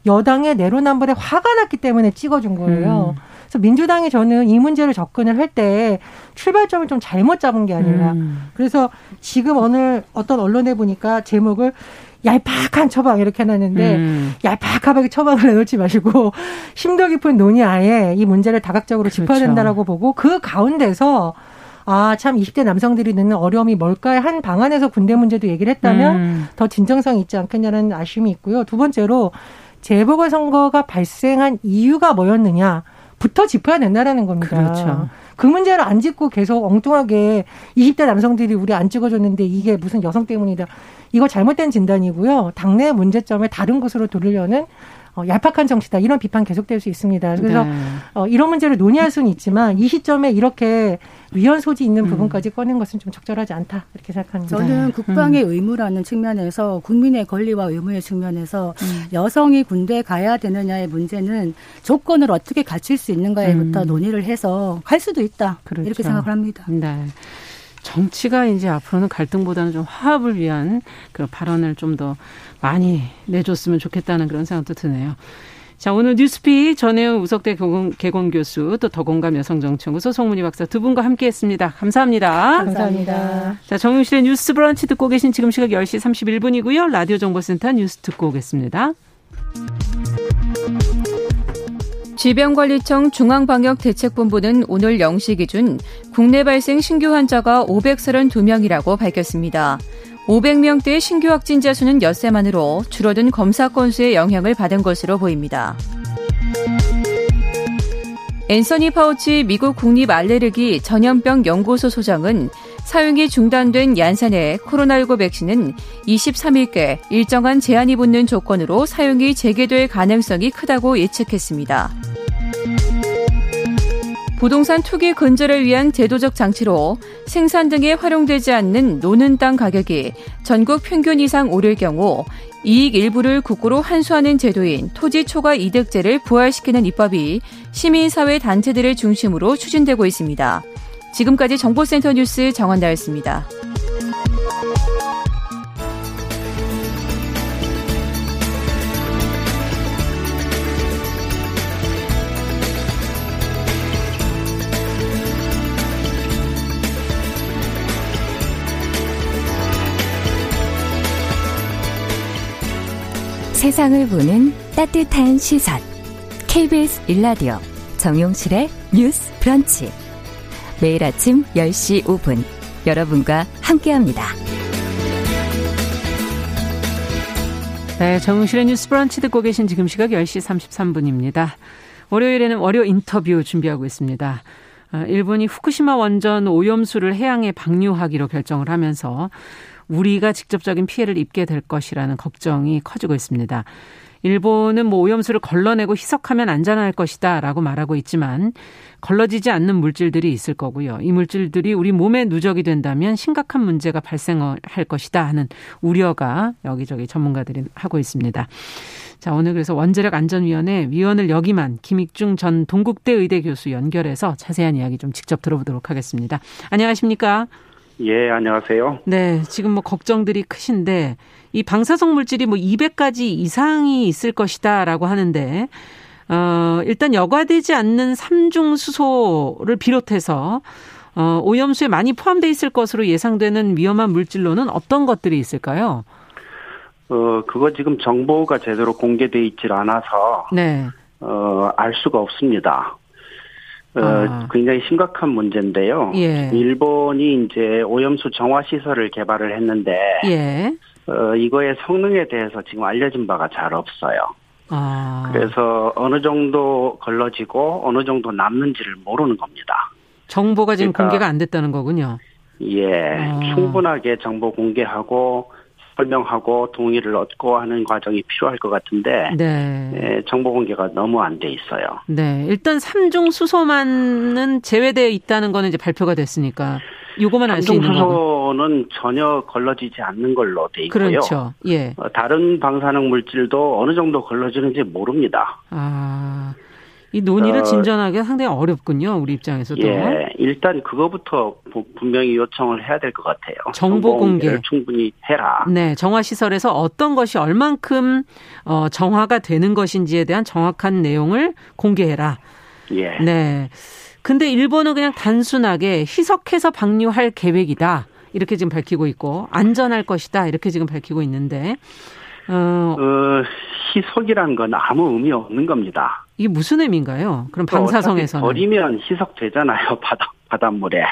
Speaker 4: 여당의 내로남불에 화가 났기 때문에 찍어준 거예요. 음. 그래서 민주당이 저는 이 문제를 접근을 할 때 출발점을 좀 잘못 잡은 게 아니라 음. 그래서 지금 오늘 어떤 언론에 보니까 제목을 얄팍한 처방 이렇게 해놨는데 음. 얄팍하게 처방을 내놓지 마시고 심도 깊은 논의하에 이 문제를 다각적으로 그렇죠. 짚어야 된다라고 보고 그 가운데서 아, 참 20대 남성들이 넣는 어려움이 뭘까요? 한 방안에서 군대 문제도 얘기를 했다면 음. 더 진정성이 있지 않겠냐는 아쉬움이 있고요. 두 번째로 재보궐선거가 발생한 이유가 뭐였느냐 부터 짚어야 된다라는 겁니다. 그렇죠. 그 문제를 안 짚고 계속 엉뚱하게 20대 남성들이 우리 안 찍어줬는데 이게 무슨 여성 때문이다. 이거 잘못된 진단이고요. 당내 문제점을 다른 곳으로 돌리려는 어, 얄팍한 정치다 이런 비판 계속될 수 있습니다. 그래서 네. 어, 이런 문제를 논의할 수는 있지만 이 시점에 이렇게 위헌 소지 있는 음. 부분까지 음. 꺼낸 것은 좀 적절하지 않다 이렇게 생각합니다.
Speaker 3: 저는 네. 국방의 음. 의무라는 측면에서 국민의 권리와 의무의 측면에서 음. 여성이 군대 에 가야 되느냐의 문제는 조건을 어떻게 갖출 수 있는가에부터 음. 논의를 해서 할 수도 있다 그렇죠. 이렇게 생각을 합니다.
Speaker 2: 네. 정치가 이제 앞으로는 갈등보다는 좀 화합을 위한 그런 발언을 좀 더 많이 내줬으면 좋겠다는 그런 생각도 드네요. 자, 오늘 뉴스피 전혜영 우석대 개공, 개공 교수 또 더공감 여성정치연구소 송문희 박사 두 분과 함께 했습니다. 감사합니다.
Speaker 3: 감사합니다.
Speaker 2: 자, 정용실의 뉴스 브런치 듣고 계신 지금 시각 10시 31분이고요. 라디오 정보센터 뉴스 듣고 오겠습니다.
Speaker 1: 질병관리청 중앙방역대책본부는 오늘 0시 기준 국내 발생 신규 환자가 532명이라고 밝혔습니다. 500명대의 신규 확진자 수는 엿새만으로 줄어든 검사 건수의 영향을 받은 것으로 보입니다. 앤서니 파우치 미국 국립 알레르기 전염병 연구소 소장은 사용이 중단된 얀산의 코로나19 백신은 23일께 일정한 제한이 붙는 조건으로 사용이 재개될 가능성이 크다고 예측했습니다. 부동산 투기 근절을 위한 제도적 장치로 생산 등에 활용되지 않는 노는 땅 가격이 전국 평균 이상 오를 경우 이익 일부를 국고로 환수하는 제도인 토지 초과 이득제를 부활시키는 입법이 시민사회 단체들을 중심으로 추진되고 있습니다. 지금까지 정보센터 뉴스 정원다였습니다. 세상을 보는 따뜻한 시선. KBS 일라디오 정용실의 뉴스 브런치. 매일 아침 10시 5분 여러분과 함께합니다.
Speaker 2: 네, 정용실의 뉴스 브런치 듣고 계신 지금 시각 10시 33분입니다. 월요일에는 월요 인터뷰 준비하고 있습니다. 어, 일본이 후쿠시마 원전 오염수를 해양에 방류하기로 결정을 하면서 우리가 직접적인 피해를 입게 될 것이라는 걱정이 커지고 있습니다. 일본은 뭐 오염수를 걸러내고 희석하면 안전할 것이다 라고 말하고 있지만 걸러지지 않는 물질들이 있을 거고요. 이 물질들이 우리 몸에 누적이 된다면 심각한 문제가 발생할 것이다 하는 우려가 여기저기 전문가들이 하고 있습니다. 자, 오늘 그래서 원자력 안전위원회 위원을 역임한 김익중 전 동국대 의대 교수 연결해서 자세한 이야기 좀 직접 들어보도록 하겠습니다. 안녕하십니까?
Speaker 5: 예, 안녕하세요.
Speaker 2: 네, 지금 뭐 걱정들이 크신데 이 방사성 물질이 뭐 200가지 이상이 있을 것이다라고 하는데 어, 일단 여과되지 않는 삼중 수소를 비롯해서 어, 오염수에 많이 포함되어 있을 것으로 예상되는 위험한 물질로는 어떤 것들이 있을까요?
Speaker 5: 어, 그거 지금 정보가 제대로 공개돼 있질 않아서 네. 어, 알 수가 없습니다. 어, 아. 굉장히 심각한 문제인데요. 예. 일본이 이제 오염수 정화 시설을 개발을 했는데 예. 어, 이거의 성능에 대해서 지금 알려진 바가 잘 없어요. 아. 그래서 어느 정도 걸러지고 어느 정도 남는지를 모르는 겁니다.
Speaker 2: 정보가 지금 그러니까, 공개가 안 됐다는 거군요.
Speaker 5: 예, 아. 충분하게 정보 공개하고 설명하고 동의를 얻고 하는 과정이 필요할 것 같은데 네. 예, 정보 공개가 너무 안 돼 있어요.
Speaker 2: 네, 일단 삼중 수소만은 제외되어 있다는 거는 이제 발표가 됐으니까 요거만 알 수 있는.
Speaker 5: 수소는 전혀 걸러지지 않는 걸로 돼 있고요.
Speaker 2: 그렇죠. 예.
Speaker 5: 어, 다른 방사능 물질도 어느 정도 걸러지는지 모릅니다.
Speaker 2: 아. 이 논의를 어, 진전하기가 상당히 어렵군요. 우리 입장에서도.
Speaker 5: 예, 일단 그거부터 분명히 요청을 해야 될 것 같아요.
Speaker 2: 정보 공개
Speaker 5: 충분히 해라.
Speaker 2: 네, 정화 시설에서 어떤 것이 얼만큼 어, 정화가 되는 것인지에 대한 정확한 내용을 공개해라.
Speaker 5: 예.
Speaker 2: 네. 근데 일본은 그냥 단순하게 희석해서 방류할 계획이다. 이렇게 지금 밝히고 있고 안전할 것이다. 이렇게 지금 밝히고 있는데
Speaker 5: 어, 어 희석이란 건 아무 의미 없는 겁니다.
Speaker 2: 이게 무슨 의미인가요? 그럼 방사성에서는
Speaker 5: 버리면 희석되잖아요 바다 바닷물에.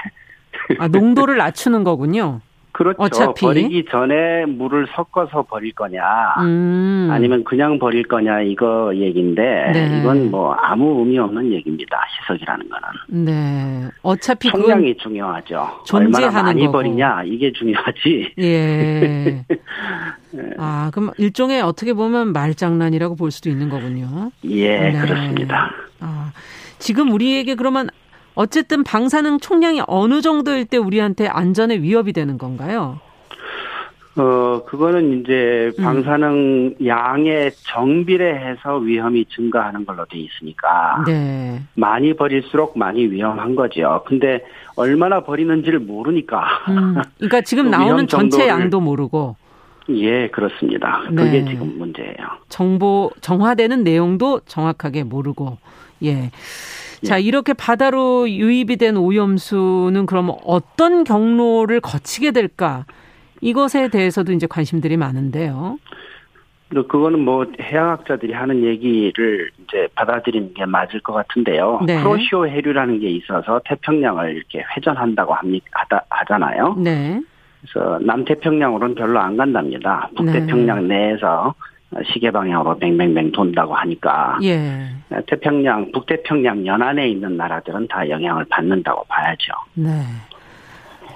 Speaker 2: 아 농도를 낮추는 거군요.
Speaker 5: 그렇죠. 어차피. 버리기 전에 물을 섞어서 버릴 거냐, 음. 아니면 그냥 버릴 거냐 이거 얘기인데 네. 이건 뭐 아무 의미 없는 얘기입니다. 희석이라는 거는.
Speaker 2: 네. 어차피
Speaker 5: 총량이 중요하죠. 얼마나 많이 거고. 버리냐 이게 중요하지.
Speaker 2: 예. 네. 아 그럼 일종의 어떻게 보면 말장난이라고 볼 수도 있는 거군요.
Speaker 5: 예, 네. 그렇습니다.
Speaker 2: 아 지금 우리에게 그러면 어쨌든 방사능 총량이 어느 정도일 때 우리한테 안전에 위협이 되는 건가요?
Speaker 5: 어, 그거는 이제 음. 방사능 음. 양에 정비례해서 위험이 증가하는 걸로 돼 있으니까. 네. 많이 버릴수록 많이 위험한 거죠. 근데 얼마나 버리는지를 모르니까.
Speaker 2: 음. 그러니까 지금 나오는 전체 양도 모르고.
Speaker 5: 예, 그렇습니다. 그게 네. 지금 문제예요.
Speaker 2: 정보, 정화되는 내용도 정확하게 모르고. 예. 자, 이렇게 바다로 유입이 된 오염수는 그럼 어떤 경로를 거치게 될까? 이것에 대해서도 이제 관심들이 많은데요.
Speaker 5: 그거는 뭐 해양학자들이 하는 얘기를 이제 받아들이는 게 맞을 것 같은데요. 네. 프로시오 해류라는 게 있어서 태평양을 이렇게 회전한다고 합니다. 하잖아요. 네. 그래서 남태평양으로는 별로 안 간답니다. 북태평양 네. 내에서 시계 방향으로 뱅뱅뱅 돈다고 하니까 예. 태평양 북태평양 연안에 있는 나라들은 다 영향을 받는다고 봐야죠.
Speaker 2: 네.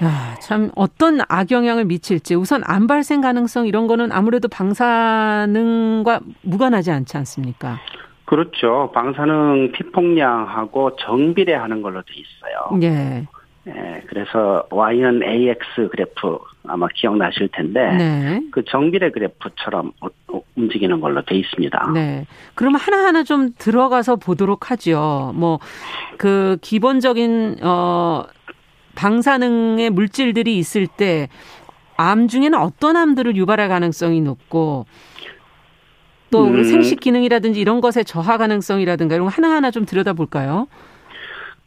Speaker 2: 야, 참 어떤 악영향을 미칠지 우선 안 발생 가능성 이런 거는 아무래도 방사능과 무관하지 않지 않습니까?
Speaker 5: 그렇죠. 방사능 피폭량하고 정비례하는 걸로 돼 있어요. 예. 예, 그래서 Y는 AX 그래프 아마 기억나실 텐데 네. 그 정비례 그래프처럼 움직이는 걸로 돼 있습니다.
Speaker 2: 네. 그럼 하나하나 좀 들어가서 보도록 하죠. 뭐 그 기본적인 어 방사능의 물질들이 있을 때 암 중에는 어떤 암들을 유발할 가능성이 높고 또 음. 생식 기능이라든지 이런 것의 저하 가능성이라든가 이런 거 하나하나 좀 들여다 볼까요?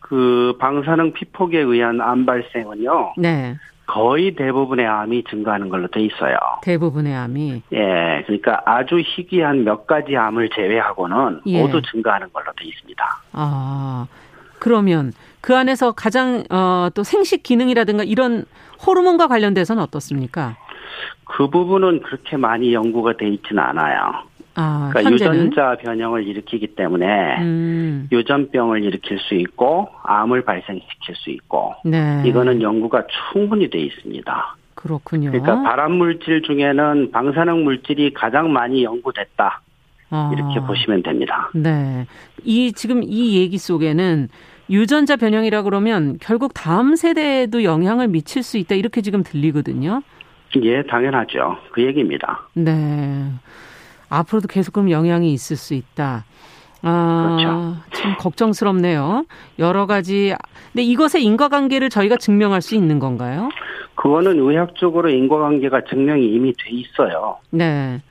Speaker 5: 그 방사능 피폭에 의한 암 발생은요. 네. 거의 대부분의 암이 증가하는 걸로 돼 있어요.
Speaker 2: 대부분의 암이.
Speaker 5: 예, 그러니까 아주 희귀한 몇 가지 암을 제외하고는 예. 모두 증가하는 걸로 돼 있습니다.
Speaker 2: 아, 그러면 그 안에서 가장 어, 또 생식 기능이라든가 이런 호르몬과 관련돼서는 어떻습니까?
Speaker 5: 그 부분은 그렇게 많이 연구가 돼 있지는 않아요. 아, 그러니까 유전자 변형을 일으키기 때문에 음. 유전병을 일으킬 수 있고 암을 발생시킬 수 있고 네. 이거는 연구가 충분히 돼 있습니다.
Speaker 2: 그렇군요.
Speaker 5: 그러니까 발암 물질 중에는 방사능 물질이 가장 많이 연구됐다. 아. 이렇게 보시면 됩니다.
Speaker 2: 네. 이 지금 이 얘기 속에는 유전자 변형이라 그러면 결국 다음 세대에도 영향을 미칠 수 있다 이렇게 지금 들리거든요.
Speaker 5: 예, 당연하죠. 그 얘기입니다.
Speaker 2: 네. 앞으로도 계속 그럼 영향이 있을 수 있다. 아, 그렇죠. 참 걱정스럽네요. 여러 가지. 근데 이것의 인과관계를 저희가 증명할 수 있는 건가요?
Speaker 5: 그거는 의학적으로 인과관계가 증명이 이미 돼 있어요. 네.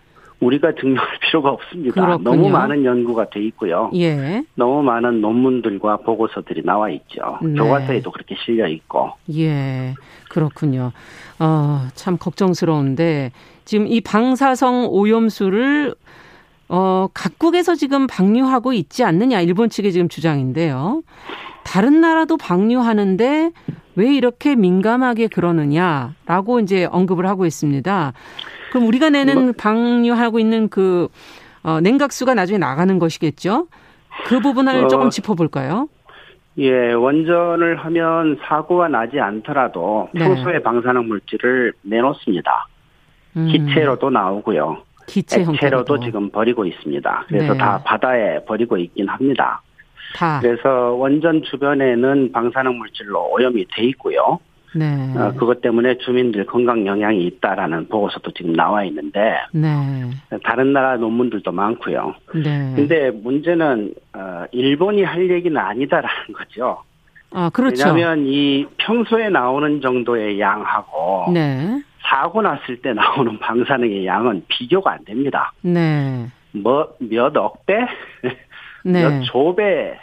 Speaker 5: 우리가 증명할 필요가 없습니다. 그렇군요. 너무 많은 연구가 돼 있고요. 예. 너무 많은 논문들과 보고서들이 나와 있죠. 네. 교과서에도 그렇게 실려 있고.
Speaker 2: 예. 그렇군요. 어, 참 걱정스러운데 지금 이 방사성 오염수를 어, 각국에서 지금 방류하고 있지 않느냐 일본 측의 지금 주장인데요. 다른 나라도 방류하는데 왜 이렇게 민감하게 그러느냐라고 이제 언급을 하고 있습니다. 그럼 우리가 내는 뭐 방류하고 있는 그 어, 냉각수가 나중에 나가는 것이겠죠? 그 부분을 어, 조금 짚어볼까요?
Speaker 5: 예, 원전을 하면 사고가 나지 않더라도 네. 평소에 방사능 물질을 내놓습니다. 음. 기체로도 나오고요. 기체 액체로도 형태로도. 지금 버리고 있습니다. 그래서 네. 다 바다에 버리고 있긴 합니다. 다. 그래서 원전 주변에는 방사능 물질로 오염이 돼 있고요. 네. 어, 그것 때문에 주민들 건강 영향이 있다라는 보고서도 지금 나와 있는데 네. 다른 나라 논문들도 많고요. 네. 근데 문제는 어, 일본이 할 얘기는 아니다라는 거죠.
Speaker 2: 아, 그렇죠.
Speaker 5: 왜냐하면 이 평소에 나오는 정도의 양하고 네. 사고 났을 때 나오는 방사능의 양은 비교가 안 됩니다. 네. 뭐 몇 억 배, 네. 몇 조배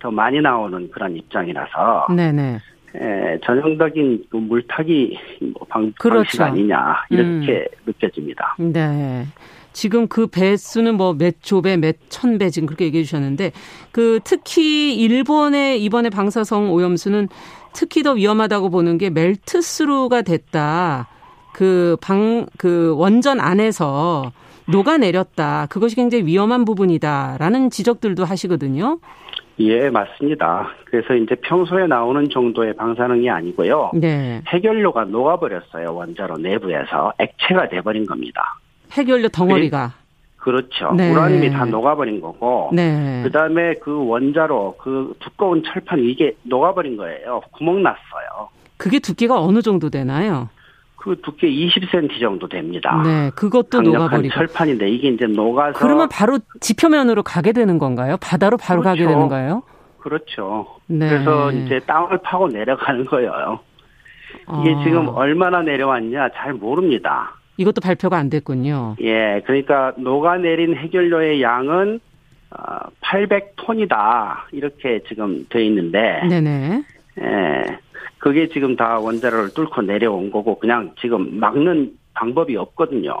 Speaker 5: 더 많이 나오는 그런 입장이라서 네네. 에, 전형적인 그 물타기 뭐 방, 그렇죠. 방식 아니냐 이렇게 음. 느껴집니다.
Speaker 2: 네. 지금 그 배수는 뭐 몇 조배, 몇 천 배 지금 그렇게 얘기해 주셨는데 그 특히 일본의 이번에 방사성 오염수는 특히 더 위험하다고 보는 게 멜트스루가 됐다. 그 방, 그 원전 안에서 녹아내렸다. 그것이 굉장히 위험한 부분이다라는 지적들도 하시거든요.
Speaker 5: 예, 맞습니다. 그래서 이제 평소에 나오는 정도의 방사능이 아니고요. 네. 해결료가 녹아버렸어요. 원자로 내부에서 액체가 돼버린 겁니다.
Speaker 2: 해결료 덩어리가.
Speaker 5: 그렇죠. 네. 우라늄이 다 녹아버린 거고. 네. 그 다음에 그 원자로 그 두꺼운 철판 이게 녹아버린 거예요. 구멍 났어요.
Speaker 2: 그게 두께가 어느 정도 되나요?
Speaker 5: 그 두께 20cm 정도 됩니다.
Speaker 2: 네, 그것도 녹아버리고.
Speaker 5: 철판인데 이게 이제 녹아서.
Speaker 2: 그러면 바로 지표면으로 가게 되는 건가요? 바다로 바로 그렇죠. 가게 되는 거예요?
Speaker 5: 그렇죠. 네. 그래서 이제 땅을 파고 내려가는 거예요. 이게 아. 지금 얼마나 내려왔냐 잘 모릅니다.
Speaker 2: 이것도 발표가 안 됐군요.
Speaker 5: 예, 그러니까 녹아내린 해결료의 양은 800톤이다 어, 이렇게 지금 돼 있는데. 네네. 예, 그게 지금 다 원자로를 뚫고 내려온 거고 그냥 지금 막는 방법이 없거든요.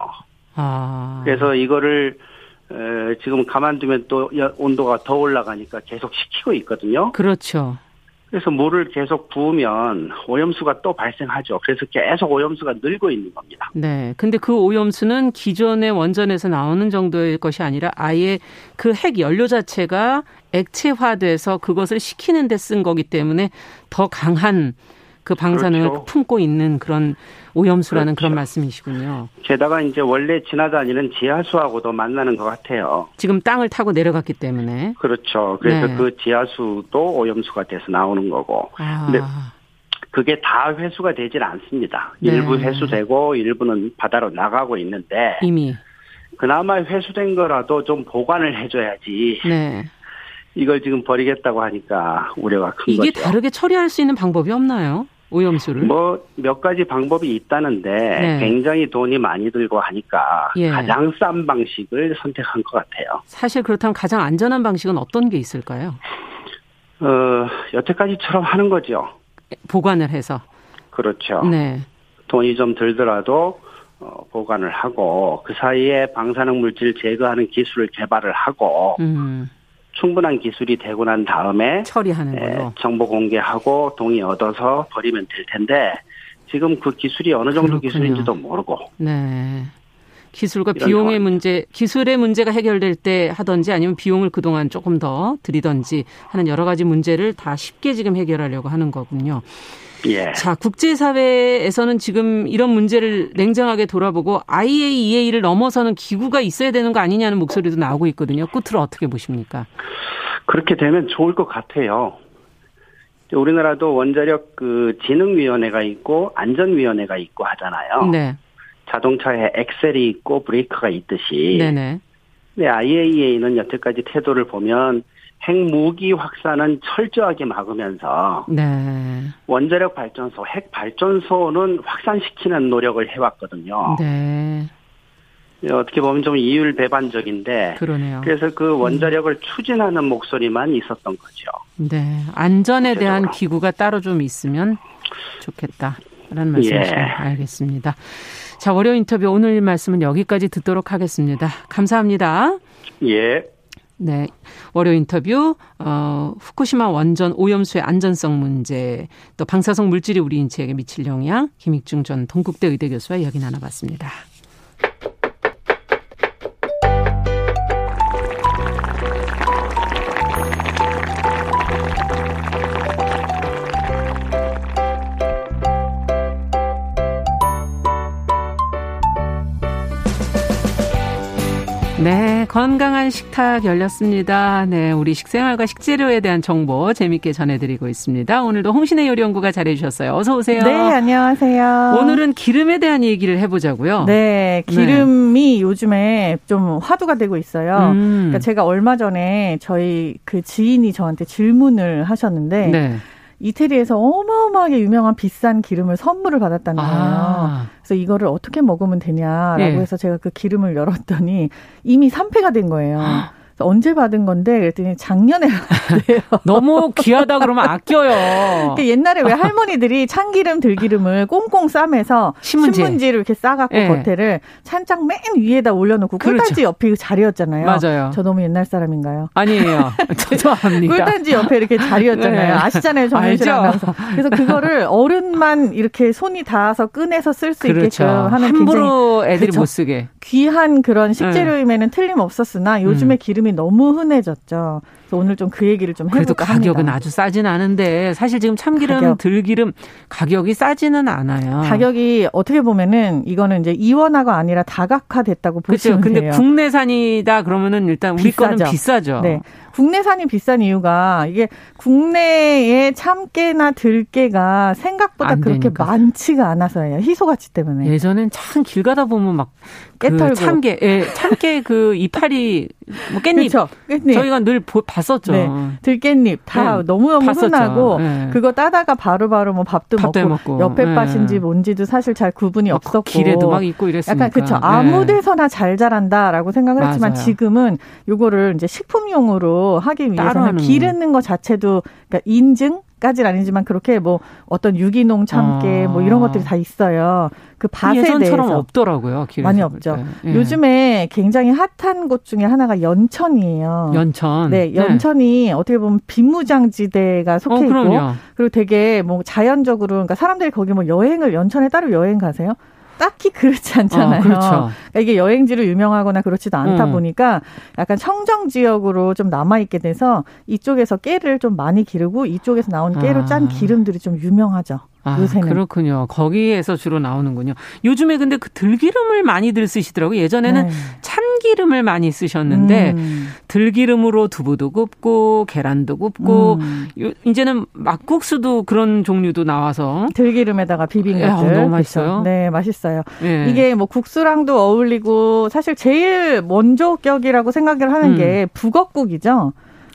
Speaker 5: 아. 그래서 이거를 에, 지금 가만두면 또 온도가 더 올라가니까 계속 식히고 있거든요.
Speaker 2: 그렇죠.
Speaker 5: 그래서 물을 계속 부으면 오염수가 또 발생하죠. 그래서 계속 오염수가 늘고 있는 겁니다.
Speaker 2: 네. 근데 그 오염수는 기존의 원전에서 나오는 정도의 것이 아니라 아예 그 핵 연료 자체가 액체화돼서 그것을 식히는 데 쓴 거기 때문에 더 강한 그 방사능을 그렇죠. 품고 있는 그런 오염수라는 그렇죠. 그런 말씀이시군요.
Speaker 5: 게다가 이제 원래 지나다니는 지하수하고도 만나는 것 같아요.
Speaker 2: 지금 땅을 타고 내려갔기 때문에.
Speaker 5: 그렇죠. 그래서 네. 그 지하수도 오염수가 돼서 나오는 거고. 아. 근데 그게 다 회수가 되질 않습니다. 네. 일부 회수되고 일부는 바다로 나가고 있는데
Speaker 2: 이미
Speaker 5: 그나마 회수된 거라도 좀 보관을 해줘야지. 네. 이걸 지금 버리겠다고 하니까 우려가 큰
Speaker 2: 이게
Speaker 5: 거죠.
Speaker 2: 이게 다르게 처리할 수 있는 방법이 없나요? 오염수를?
Speaker 5: 뭐 몇 가지 방법이 있다는데 네. 굉장히 돈이 많이 들고 하니까 예. 가장 싼 방식을 선택한 것 같아요.
Speaker 2: 사실 그렇다면 가장 안전한 방식은 어떤 게 있을까요?
Speaker 5: 어, 여태까지처럼 하는 거죠.
Speaker 2: 보관을 해서.
Speaker 5: 그렇죠. 네. 돈이 좀 들더라도 어, 보관을 하고 그 사이에 방사능 물질 제거하는 기술을 개발을 하고 음. 충분한 기술이 되고 난 다음에
Speaker 2: 처리하는 걸로
Speaker 5: 정보 공개하고 동의 얻어서 버리면 될 텐데 지금 그 기술이 어느 정도 그렇군요. 기술인지도 모르고.
Speaker 2: 네. 기술과 비용의 상황. 문제, 기술의 문제가 해결될 때 하든지 아니면 비용을 그동안 조금 더 들이든지 하는 여러 가지 문제를 다 쉽게 지금 해결하려고 하는 거군요. 예. 자, 국제사회에서는 지금 이런 문제를 냉정하게 돌아보고 IAEA를 넘어서는 기구가 있어야 되는 거 아니냐는 목소리도 나오고 있거든요. 끝으로 어떻게 보십니까?
Speaker 5: 그렇게 되면 좋을 것 같아요. 우리나라도 원자력 그 진흥위원회가 있고 안전위원회가 있고 하잖아요. 네. 자동차에 엑셀이 있고 브레이크가 있듯이. 네네. 근 IAEA는 여태까지 태도를 보면 핵무기 확산은 철저하게 막으면서 네. 원자력 발전소, 핵 발전소는 확산시키는 노력을 해왔거든요. 네. 어떻게 보면 좀 이율 배반적인데
Speaker 2: 그러네요.
Speaker 5: 그래서 그 원자력을 음. 추진하는 목소리만 있었던 거죠.
Speaker 2: 네, 안전에 대한 기구가 따로 좀 있으면 좋겠다라는 말씀이시죠. 예. 알겠습니다. 자, 월요 인터뷰 오늘 말씀은 여기까지 듣도록 하겠습니다. 감사합니다.
Speaker 5: 예.
Speaker 2: 네. 월요 인터뷰, 어, 후쿠시마 원전 오염수의 안전성 문제, 또 방사성 물질이 우리 인체에게 미칠 영향, 김익중 전 동국대 의대 교수와 이야기 나눠봤습니다. 건강한 식탁 열렸습니다. 네, 우리 식생활과 식재료에 대한 정보 재밌게 전해드리고 있습니다. 오늘도 홍신의 요리연구가 잘해주셨어요. 어서 오세요.
Speaker 6: 네, 안녕하세요.
Speaker 2: 오늘은 기름에 대한 얘기를 해보자고요.
Speaker 6: 네, 기름이 네. 요즘에 좀 화두가 되고 있어요. 음. 그러니까 제가 얼마 전에 저희 그 지인이 저한테 질문을 하셨는데. 네. 이태리에서 어마어마하게 유명한 비싼 기름을 선물을 받았다는 거예요. 아. 그래서 이거를 어떻게 먹으면 되냐라고 예. 해서 제가 그 기름을 열었더니 이미 산패가 된 거예요. 언제 받은 건데 그랬더니 작년에 받았대요.
Speaker 2: 너무 귀하다 그러면 아껴요.
Speaker 6: 옛날에 왜 할머니들이 참기름 들기름을 꽁꽁 싸매서 신문지. 신문지를 이렇게 싸갖고 네. 겉에를 찬장 맨 위에다 올려놓고 그렇죠. 꿀단지 옆이 자리였잖아요.
Speaker 2: 맞아요.
Speaker 6: 저 너무 옛날 사람인가요?
Speaker 2: 아니에요. 죄송합니다.
Speaker 6: 꿀단지 옆에 이렇게 자리였잖아요. 네. 아시잖아요, 정윤실 아나운서. 그래서 그거를 어른만 이렇게 손이 닿아서 꺼내서 쓸수 그렇죠. 있게끔 하는
Speaker 2: 함부로 애들이 그렇죠. 못 쓰게
Speaker 6: 귀한 그런 식재료임에는 네. 틀림없었으나 요즘에 음. 기름 기름이 너무 흔해졌죠. 그래서 오늘 좀 그 얘기를 좀 해볼까
Speaker 2: 그래도 가격은
Speaker 6: 합니다.
Speaker 2: 아주 싸진 않은데 사실 지금 참기름, 가격. 들기름 가격이 싸지는 않아요.
Speaker 6: 가격이 어떻게 보면은 이거는 이제 이원화가 아니라 다각화됐다고 보시면
Speaker 2: 그렇죠. 근데 국내산이다 그러면은 일단 우리 비싸죠. 거는 비싸죠.
Speaker 6: 네. 국내산이 비싼 이유가 이게 국내에 참깨나 들깨가 생각보다 그렇게 많지가 않아서예요. 희소 가치 때문에.
Speaker 2: 예전엔 참 길 가다 보면 막 그 참깨, 예, 참깨 그 이파리 뭐 깻잎. 그렇죠. 깻잎. 저희가 늘 보, 봤었죠. 네.
Speaker 6: 들깻잎 다 네. 너무너무 봤었죠. 흔하고 네. 그거 따다가 바로바로 바로 뭐 밥도, 밥도 먹고, 먹고, 옆에 네. 빠신지 뭔지도 사실 잘 구분이 없었고
Speaker 2: 길에도 막 있고 이랬으니까.
Speaker 6: 약간 그렇죠. 아무 데서나 잘 자란다라고 생각을 맞아요. 했지만 지금은 요거를 이제 식품용으로 하기 위해서는 기르는 것 자체도 그러니까 인증 까지는 아니지만 그렇게 뭐 어떤 유기농 참깨 아. 뭐 이런 것들이 다 있어요. 그 밭에
Speaker 2: 예전처럼 대해서 없더라고요.
Speaker 6: 많이 없죠. 예. 요즘에 굉장히 핫한 곳 중에 하나가 연천이에요.
Speaker 2: 연천.
Speaker 6: 네, 네. 연천이 네. 어떻게 보면 비무장지대가 속해 어, 있고 그리고 되게 뭐 자연적으로 그러니까 사람들이 거기 뭐 여행을 연천에 따로 여행 가세요. 딱히 그렇지 않잖아요. 어, 그렇죠. 그러니까 이게 여행지로 유명하거나 그렇지도 않다 음. 보니까 약간 청정 지역으로 좀 남아 있게 돼서 이쪽에서 깨를 좀 많이 기르고 이쪽에서 나온 깨로 아. 짠 기름들이 좀 유명하죠.
Speaker 2: 아, 요새는. 그렇군요. 거기에서 주로 나오는군요. 요즘에 근데 그 들기름을 많이들 쓰시더라고요. 예전에는 네. 참기름을 많이 쓰셨는데 음. 들기름으로 두부도 굽고 계란도 굽고 음. 요, 이제는 막국수도 그런 종류도 나와서
Speaker 6: 들기름에다가 비빔
Speaker 2: 예, 것들. 너무 맛있어요.
Speaker 6: 그렇죠. 네, 맛있어요. 네. 이게 뭐 국수랑도 어울리고 사실 제일 먼저격이라고 생각을 하는 음. 게 북엇국이죠.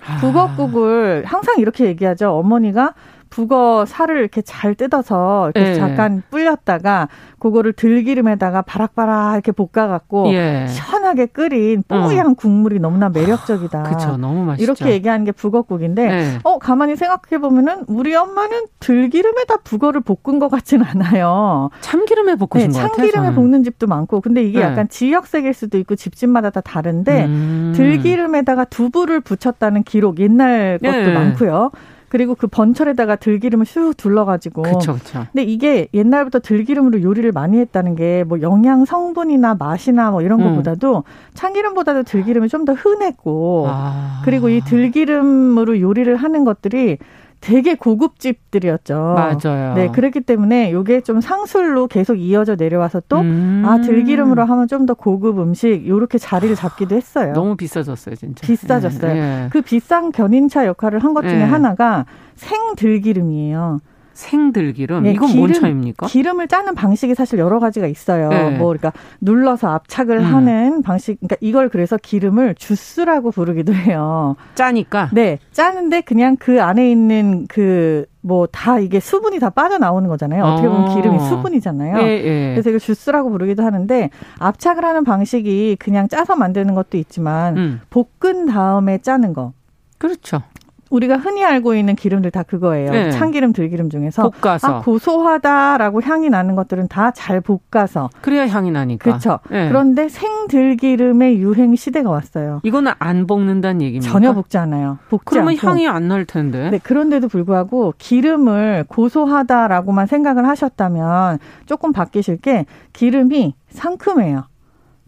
Speaker 6: 아. 북엇국을 항상 이렇게 얘기하죠. 어머니가 북어 살을 이렇게 잘 뜯어서 이렇게 예. 잠깐 불렸다가 그거를 들기름에다가 바락바락 이렇게 볶아갖고 예. 시원하게 끓인 뽀얀 어. 국물이 너무나 매력적이다.
Speaker 2: 그렇죠, 너무 맛있죠.
Speaker 6: 이렇게 얘기하는 게 북어국인데, 예. 어 가만히 생각해 보면은 우리 엄마는 들기름에다 북어를 볶은 것 같지는 않아요.
Speaker 2: 참기름에 볶으신 네, 것
Speaker 6: 같아요. 참기름에 볶는 집도 많고, 근데 이게 네. 약간 지역색일 수도 있고 집집마다 다 다른데 음. 들기름에다가 두부를 붙였다는 기록 옛날 것도 예. 많고요. 그리고 그 번철에다가 들기름을 슉 둘러가지고.
Speaker 2: 그렇죠, 그렇죠.
Speaker 6: 근데 이게 옛날부터 들기름으로 요리를 많이 했다는 게 뭐 영양 성분이나 맛이나 뭐 이런 음. 것보다도 참기름보다도 들기름이 좀 더 흔했고. 아. 그리고 이 들기름으로 요리를 하는 것들이 되게 고급집들이었죠.
Speaker 2: 맞아요.
Speaker 6: 네, 그렇기 때문에 이게 좀 상술로 계속 이어져 내려와서 또, 음. 아, 들기름으로 하면 좀 더 고급 음식, 요렇게 자리를 잡기도 했어요.
Speaker 2: 너무 비싸졌어요, 진짜.
Speaker 6: 비싸졌어요. 예, 예. 그 비싼 견인차 역할을 한 것 중에 예. 하나가 생들기름이에요.
Speaker 2: 생들기름 네, 이건 기름, 뭔 차입니까?
Speaker 6: 기름을 짜는 방식이 사실 여러 가지가 있어요. 네. 뭐 그러니까 눌러서 압착을 음. 하는 방식. 그러니까 이걸 그래서 기름을 주스라고 부르기도 해요.
Speaker 2: 짜니까.
Speaker 6: 네, 짜는데 그냥 그 안에 있는 그 뭐다 이게 수분이 다 빠져나오는 거잖아요. 어떻게 보면 어. 기름이 수분이잖아요. 예, 예. 그래서 이걸 주스라고 부르기도 하는데 압착을 하는 방식이 그냥 짜서 만드는 것도 있지만 음. 볶은 다음에 짜는 거.
Speaker 2: 그렇죠.
Speaker 6: 우리가 흔히 알고 있는 기름들 다 그거예요. 네. 참기름, 들기름 중에서
Speaker 2: 볶아서
Speaker 6: 아, 고소하다라고 향이 나는 것들은 다 잘 볶아서
Speaker 2: 그래야 향이 나니까.
Speaker 6: 그렇죠. 네. 그런데 생들기름의 유행 시대가 왔어요.
Speaker 2: 이거는 안 볶는다는 얘기입니까?
Speaker 6: 전혀 볶지 않아요. 볶지
Speaker 2: 그러면
Speaker 6: 않고.
Speaker 2: 향이 안 날 텐데.
Speaker 6: 네, 그런데도 불구하고 기름을 고소하다라고만 생각을 하셨다면 조금 바뀌실 게 기름이 상큼해요.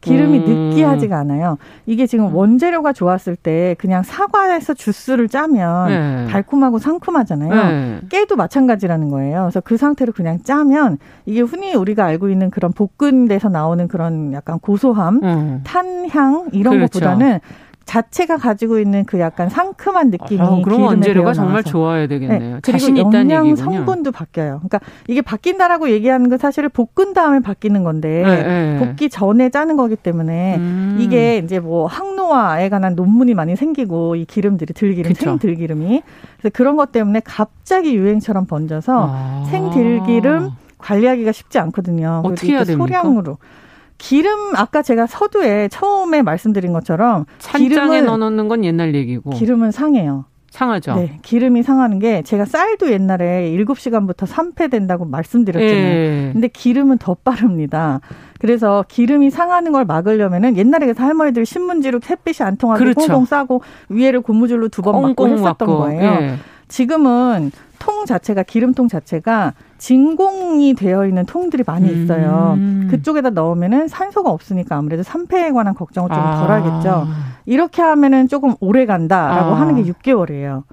Speaker 6: 기름이 음. 느끼하지가 않아요. 이게 지금 원재료가 좋았을 때 그냥 사과에서 주스를 짜면 네. 달콤하고 상큼하잖아요. 네. 깨도 마찬가지라는 거예요. 그래서 그 상태로 그냥 짜면 이게 흔히 우리가 알고 있는 그런 볶은 데서 나오는 그런 약간 고소함, 음. 탄향 이런 그렇죠. 것보다는 자체가 가지고 있는 그 약간 상큼한 느낌이 아,
Speaker 2: 그럼 원재료가 정말 좋아야 되겠네요. 네. 그리고 영양
Speaker 6: 성분도 바뀌어요. 그러니까 이게 바뀐다라고 얘기하는 건 사실 볶은 다음에 바뀌는 건데 네, 네. 볶기 전에 짜는 거기 때문에 음. 이게 이제 뭐 항노화에 관한 논문이 많이 생기고 이 기름들이 들기름, 그쵸. 생들기름이 그래서 그런 것 때문에 갑자기 유행처럼 번져서 아. 생들기름 관리하기가 쉽지 않거든요.
Speaker 2: 어떻게 해야 됩니까?
Speaker 6: 소량으로. 기름 아까 제가 서두에 처음에 말씀드린 것처럼
Speaker 2: 찬장에 넣어 놓는 건 옛날 얘기고
Speaker 6: 기름은 상해요.
Speaker 2: 상하죠.
Speaker 6: 네, 기름이 상하는 게 제가 쌀도 옛날에 7시간부터 산패된다고 말씀드렸잖아요. 예. 근데 기름은 더 빠릅니다. 그래서 기름이 상하는 걸 막으려면은 옛날에 그 할머니들 신문지로 햇빛이 안 통하게 그렇죠. 꽁꽁 싸고 위에를 고무줄로 두번 막고 했었던 막고. 거예요. 예. 지금은 통 자체가 기름통 자체가 진공이 되어 있는 통들이 많이 있어요. 음. 그쪽에다 넣으면은 산소가 없으니까 아무래도 산패에 관한 걱정을 좀 아. 덜하겠죠. 이렇게 하면은 조금 오래 간다라고 아. 하는 게 6개월이에요.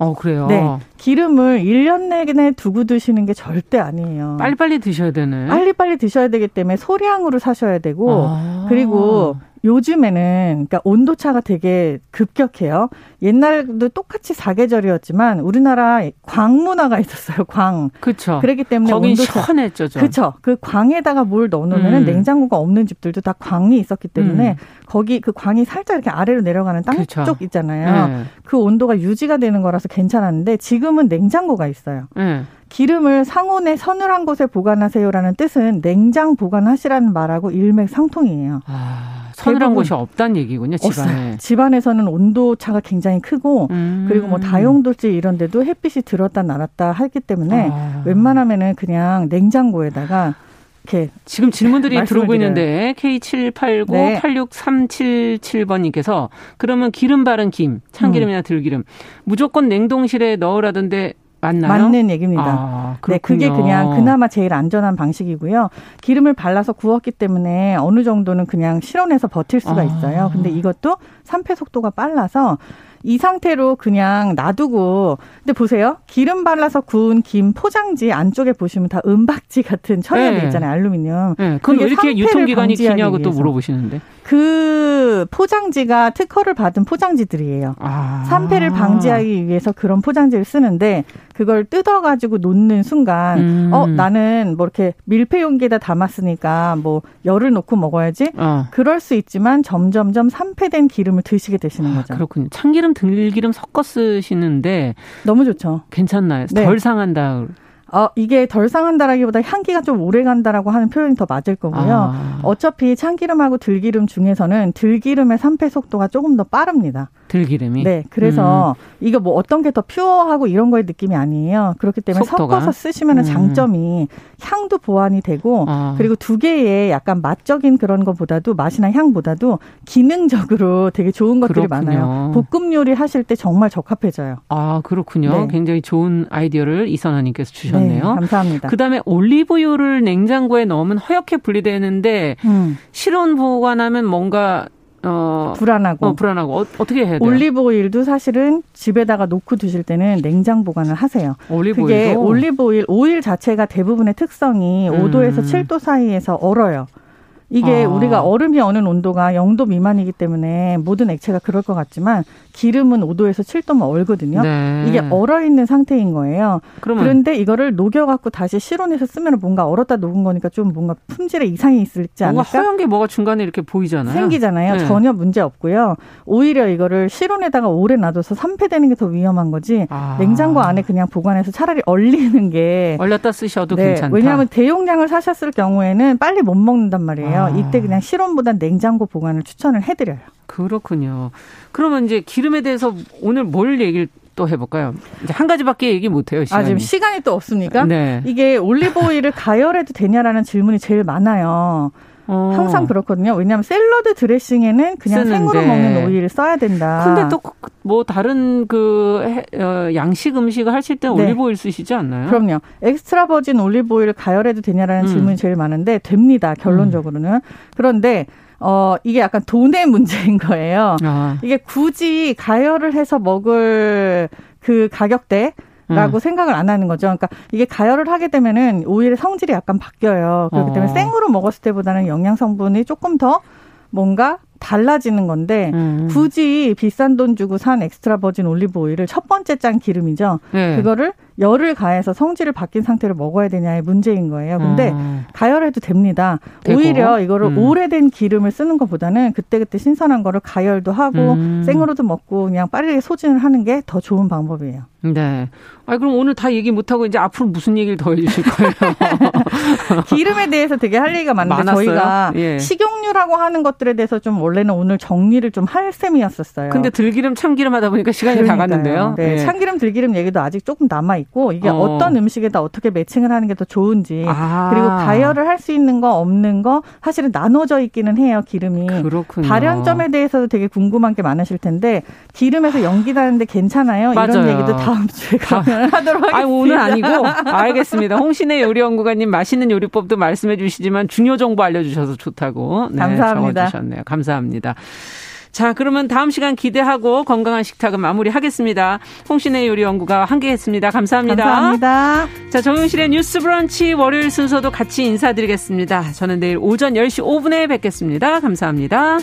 Speaker 2: 어, 그래요?
Speaker 6: 네. 기름을 1년 내내 두고 드시는 게 절대 아니에요.
Speaker 2: 빨리빨리 드셔야 되네.
Speaker 6: 빨리빨리 드셔야 되기 때문에 소량으로 사셔야 되고, 아. 그리고 요즘에는 그러니까 온도 차가 되게 급격해요. 옛날도 똑같이 사계절이었지만 우리나라 광 문화가 있었어요. 광.
Speaker 2: 그렇죠.
Speaker 6: 그렇기 때문에
Speaker 2: 온도 차 시원했죠.
Speaker 6: 그렇죠. 그 광에다가 물 넣어놓으면 음. 냉장고가 없는 집들도 다 광이 있었기 때문에 음. 거기 그 광이 살짝 이렇게 아래로 내려가는 땅쪽 그렇죠. 있잖아요. 네. 그 온도가 유지가 되는 거라서 괜찮았는데 지금은 냉장고가 있어요. 네. 기름을 상온에 서늘한 곳에 보관하세요라는 뜻은 냉장 보관하시라는 말하고 일맥상통이에요.
Speaker 2: 아, 서늘한 곳이 없다는 얘기군요, 집안에.
Speaker 6: 집안에서는 온도 차가 굉장히 크고 음. 그리고 뭐 다용도실 이런 데도 햇빛이 들었다 날았다 하기 때문에 아. 웬만하면은 그냥 냉장고에다가 이렇게
Speaker 2: 지금 질문들이 들어오고 있는데 K78986377번님께서 그러면 기름 바른 김, 참기름이나 음. 들기름 무조건 냉동실에 넣으라던데 맞나요?
Speaker 6: 맞는 얘기입니다. 아, 네, 그게 그냥 그나마 제일 안전한 방식이고요. 기름을 발라서 구웠기 때문에 어느 정도는 그냥 실온에서 버틸 수가 아. 있어요. 근데 이것도 산패 속도가 빨라서 이 상태로 그냥 놔두고 근데 보세요 기름 발라서 구운 김 포장지 안쪽에 보시면 다 은박지 같은 처리돼 네. 있잖아요 알루미늄.
Speaker 2: 네. 그건 왜 이렇게 유통기간이 기냐고 또 물어보시는데.
Speaker 6: 그 포장지가 특허를 받은 포장지들이에요. 아. 산패를 방지하기 위해서 그런 포장지를 쓰는데 그걸 뜯어가지고 놓는 순간 음. 어 나는 뭐 이렇게 밀폐 용기에다 담았으니까 뭐 열을 놓고 먹어야지. 어. 그럴 수 있지만 점점점 산패된 기름을 드시게 되시는 아, 거죠.
Speaker 2: 아, 그렇군요. 참기름 들기름 섞어 쓰시는데
Speaker 6: 너무 좋죠.
Speaker 2: 괜찮나요? 네. 덜 상한다.
Speaker 6: 어, 이게 덜 상한다라기보다 향기가 좀 오래 간다라고 하는 표현이 더 맞을 거고요. 아. 어차피 참기름하고 들기름 중에서는 들기름의 산패 속도가 조금 더 빠릅니다.
Speaker 2: 들기름이.
Speaker 6: 네, 그래서 음. 이거 뭐 어떤 게 더 퓨어하고 이런 거의 느낌이 아니에요. 그렇기 때문에 속도가? 섞어서 쓰시면 음. 장점이 향도 보완이 되고 아. 그리고 두 개의 약간 맛적인 그런 것보다도 맛이나 향보다도 기능적으로 되게 좋은 것들이 그렇군요. 많아요. 볶음 요리 하실 때 정말 적합해져요.
Speaker 2: 아 그렇군요. 네. 굉장히 좋은 아이디어를 이선아님께서 주셨네요. 네,
Speaker 6: 감사합니다.
Speaker 2: 그다음에 올리브유를 냉장고에 넣으면 허옇게 분리되는데 음. 실온 보관하면 뭔가
Speaker 6: 어, 불안하고.
Speaker 2: 어, 불안하고. 어, 떻게 해야 돼요?
Speaker 6: 올리브 오일도 사실은 집에다가 놓고 드실 때는 냉장 보관을 하세요. 올리브 그게 올리브 오일, 오일 자체가 대부분의 특성이 음. 5도에서 7도 사이에서 얼어요. 이게 아. 우리가 얼음이 어는 온도가 0도 미만이기 때문에 모든 액체가 그럴 것 같지만 기름은 5도에서 7도만 얼거든요. 네. 이게 얼어 있는 상태인 거예요. 그러면. 그런데 이거를 녹여 갖고 다시 실온에서 쓰면 뭔가 얼었다 녹은 거니까 좀 뭔가 품질에 이상이 있을지 않을까?
Speaker 2: 뭔가 허연 게 뭐가 중간에 이렇게 보이잖아요.
Speaker 6: 생기잖아요. 네. 전혀 문제 없고요. 오히려 이거를 실온에다가 오래 놔둬서 산패되는 게 더 위험한 거지. 아. 냉장고 안에 그냥 보관해서 차라리 얼리는 게
Speaker 2: 얼렸다 쓰셔도 네. 괜찮다.
Speaker 6: 왜냐하면 대용량을 사셨을 경우에는 빨리 못 먹는단 말이에요. 아. 이때 그냥 실온보다 냉장고 보관을 추천을 해드려요.
Speaker 2: 그렇군요. 그러면 이제 기름에 대해서 오늘 뭘 얘기를 또 해볼까요? 이제 한 가지밖에 얘기 못해요. 시간이.
Speaker 6: 아 지금 시간이 또 없습니까? 네. 이게 올리브 오일을 가열해도 되냐라는 질문이 제일 많아요. 어. 항상 그렇거든요. 왜냐하면 샐러드 드레싱에는 그냥 쓰는데. 생으로 먹는 오일을 써야 된다.
Speaker 2: 근데 또 뭐 다른 그 어, 양식 음식을 하실 때 네. 올리브 오일 쓰시지 않나요?
Speaker 6: 그럼요. extra virgin 올리브 오일 가열해도 되냐라는 음. 질문이 제일 많은데 됩니다. 결론적으로는. 음. 그런데 어, 이게 약간 돈의 문제인 거예요. 아. 이게 굳이 가열을 해서 먹을 그 가격대 라고 음. 생각을 안 하는 거죠. 그러니까 이게 가열을 하게 되면은 오히려 성질이 약간 바뀌어요. 그렇기 때문에 어. 생으로 먹었을 때보다는 영양 성분이 조금 더 뭔가 달라지는 건데 음. 굳이 비싼 돈 주고 산 extra virgin 올리브 오일을 첫 번째 짠 기름이죠. 네. 그거를 열을 가해서 성질을 바뀐 상태로 먹어야 되냐의 문제인 거예요. 근데 음. 가열해도 됩니다. 되고? 오히려 이거를 음. 오래된 기름을 쓰는 것보다는 그때그때 신선한 거를 가열도 하고 음. 생으로도 먹고 그냥 빠르게 소진을 하는 게 더 좋은 방법이에요.
Speaker 2: 네. 아 그럼 오늘 다 얘기 못 하고 이제 앞으로 무슨 얘기를 더 해주실 거예요?
Speaker 6: 기름에 대해서 되게 할 얘기가 많은데 많았어요? 저희가 예. 식용유라고 하는 것들에 대해서 좀 원래는 오늘 정리를 좀 할 셈이었었어요.
Speaker 2: 근데 들기름, 참기름 하다 보니까 시간이 그러니까요. 다 갔는데요.
Speaker 6: 네. 예. 참기름, 들기름 얘기도 아직 조금 남아 있고 이게 어. 떤 음식에다 어떻게 매칭을 하는 게 더 좋은지 아. 그리고 가열을 할 수 있는 거 없는 거 사실은 나눠져 있기는 해요 기름이.
Speaker 2: 그렇군요.
Speaker 6: 발연점에 대해서도 되게 궁금한 게 많으실 텐데 기름에서 연기 나는데 괜찮아요? 맞아요. 이런 얘기도 다음 주에 가면 하도록 하겠습니다. 아,
Speaker 2: 오늘 아니고 알겠습니다. 홍신의 요리 연구가님 맛있는 요리법도 말씀해 주시지만 중요 정보 알려주셔서 좋다고
Speaker 6: 네, 감사합니다.
Speaker 2: 적어주셨네요. 감사합니다. 자, 그러면 다음 시간 기대하고 건강한 식탁은 마무리하겠습니다. 홍신의 요리 연구가 함께했습니다. 감사합니다.
Speaker 6: 감사합니다.
Speaker 2: 자, 정용실의 뉴스 브런치 월요일 순서도 같이 인사드리겠습니다. 저는 내일 오전 10시 5분에 뵙겠습니다. 감사합니다.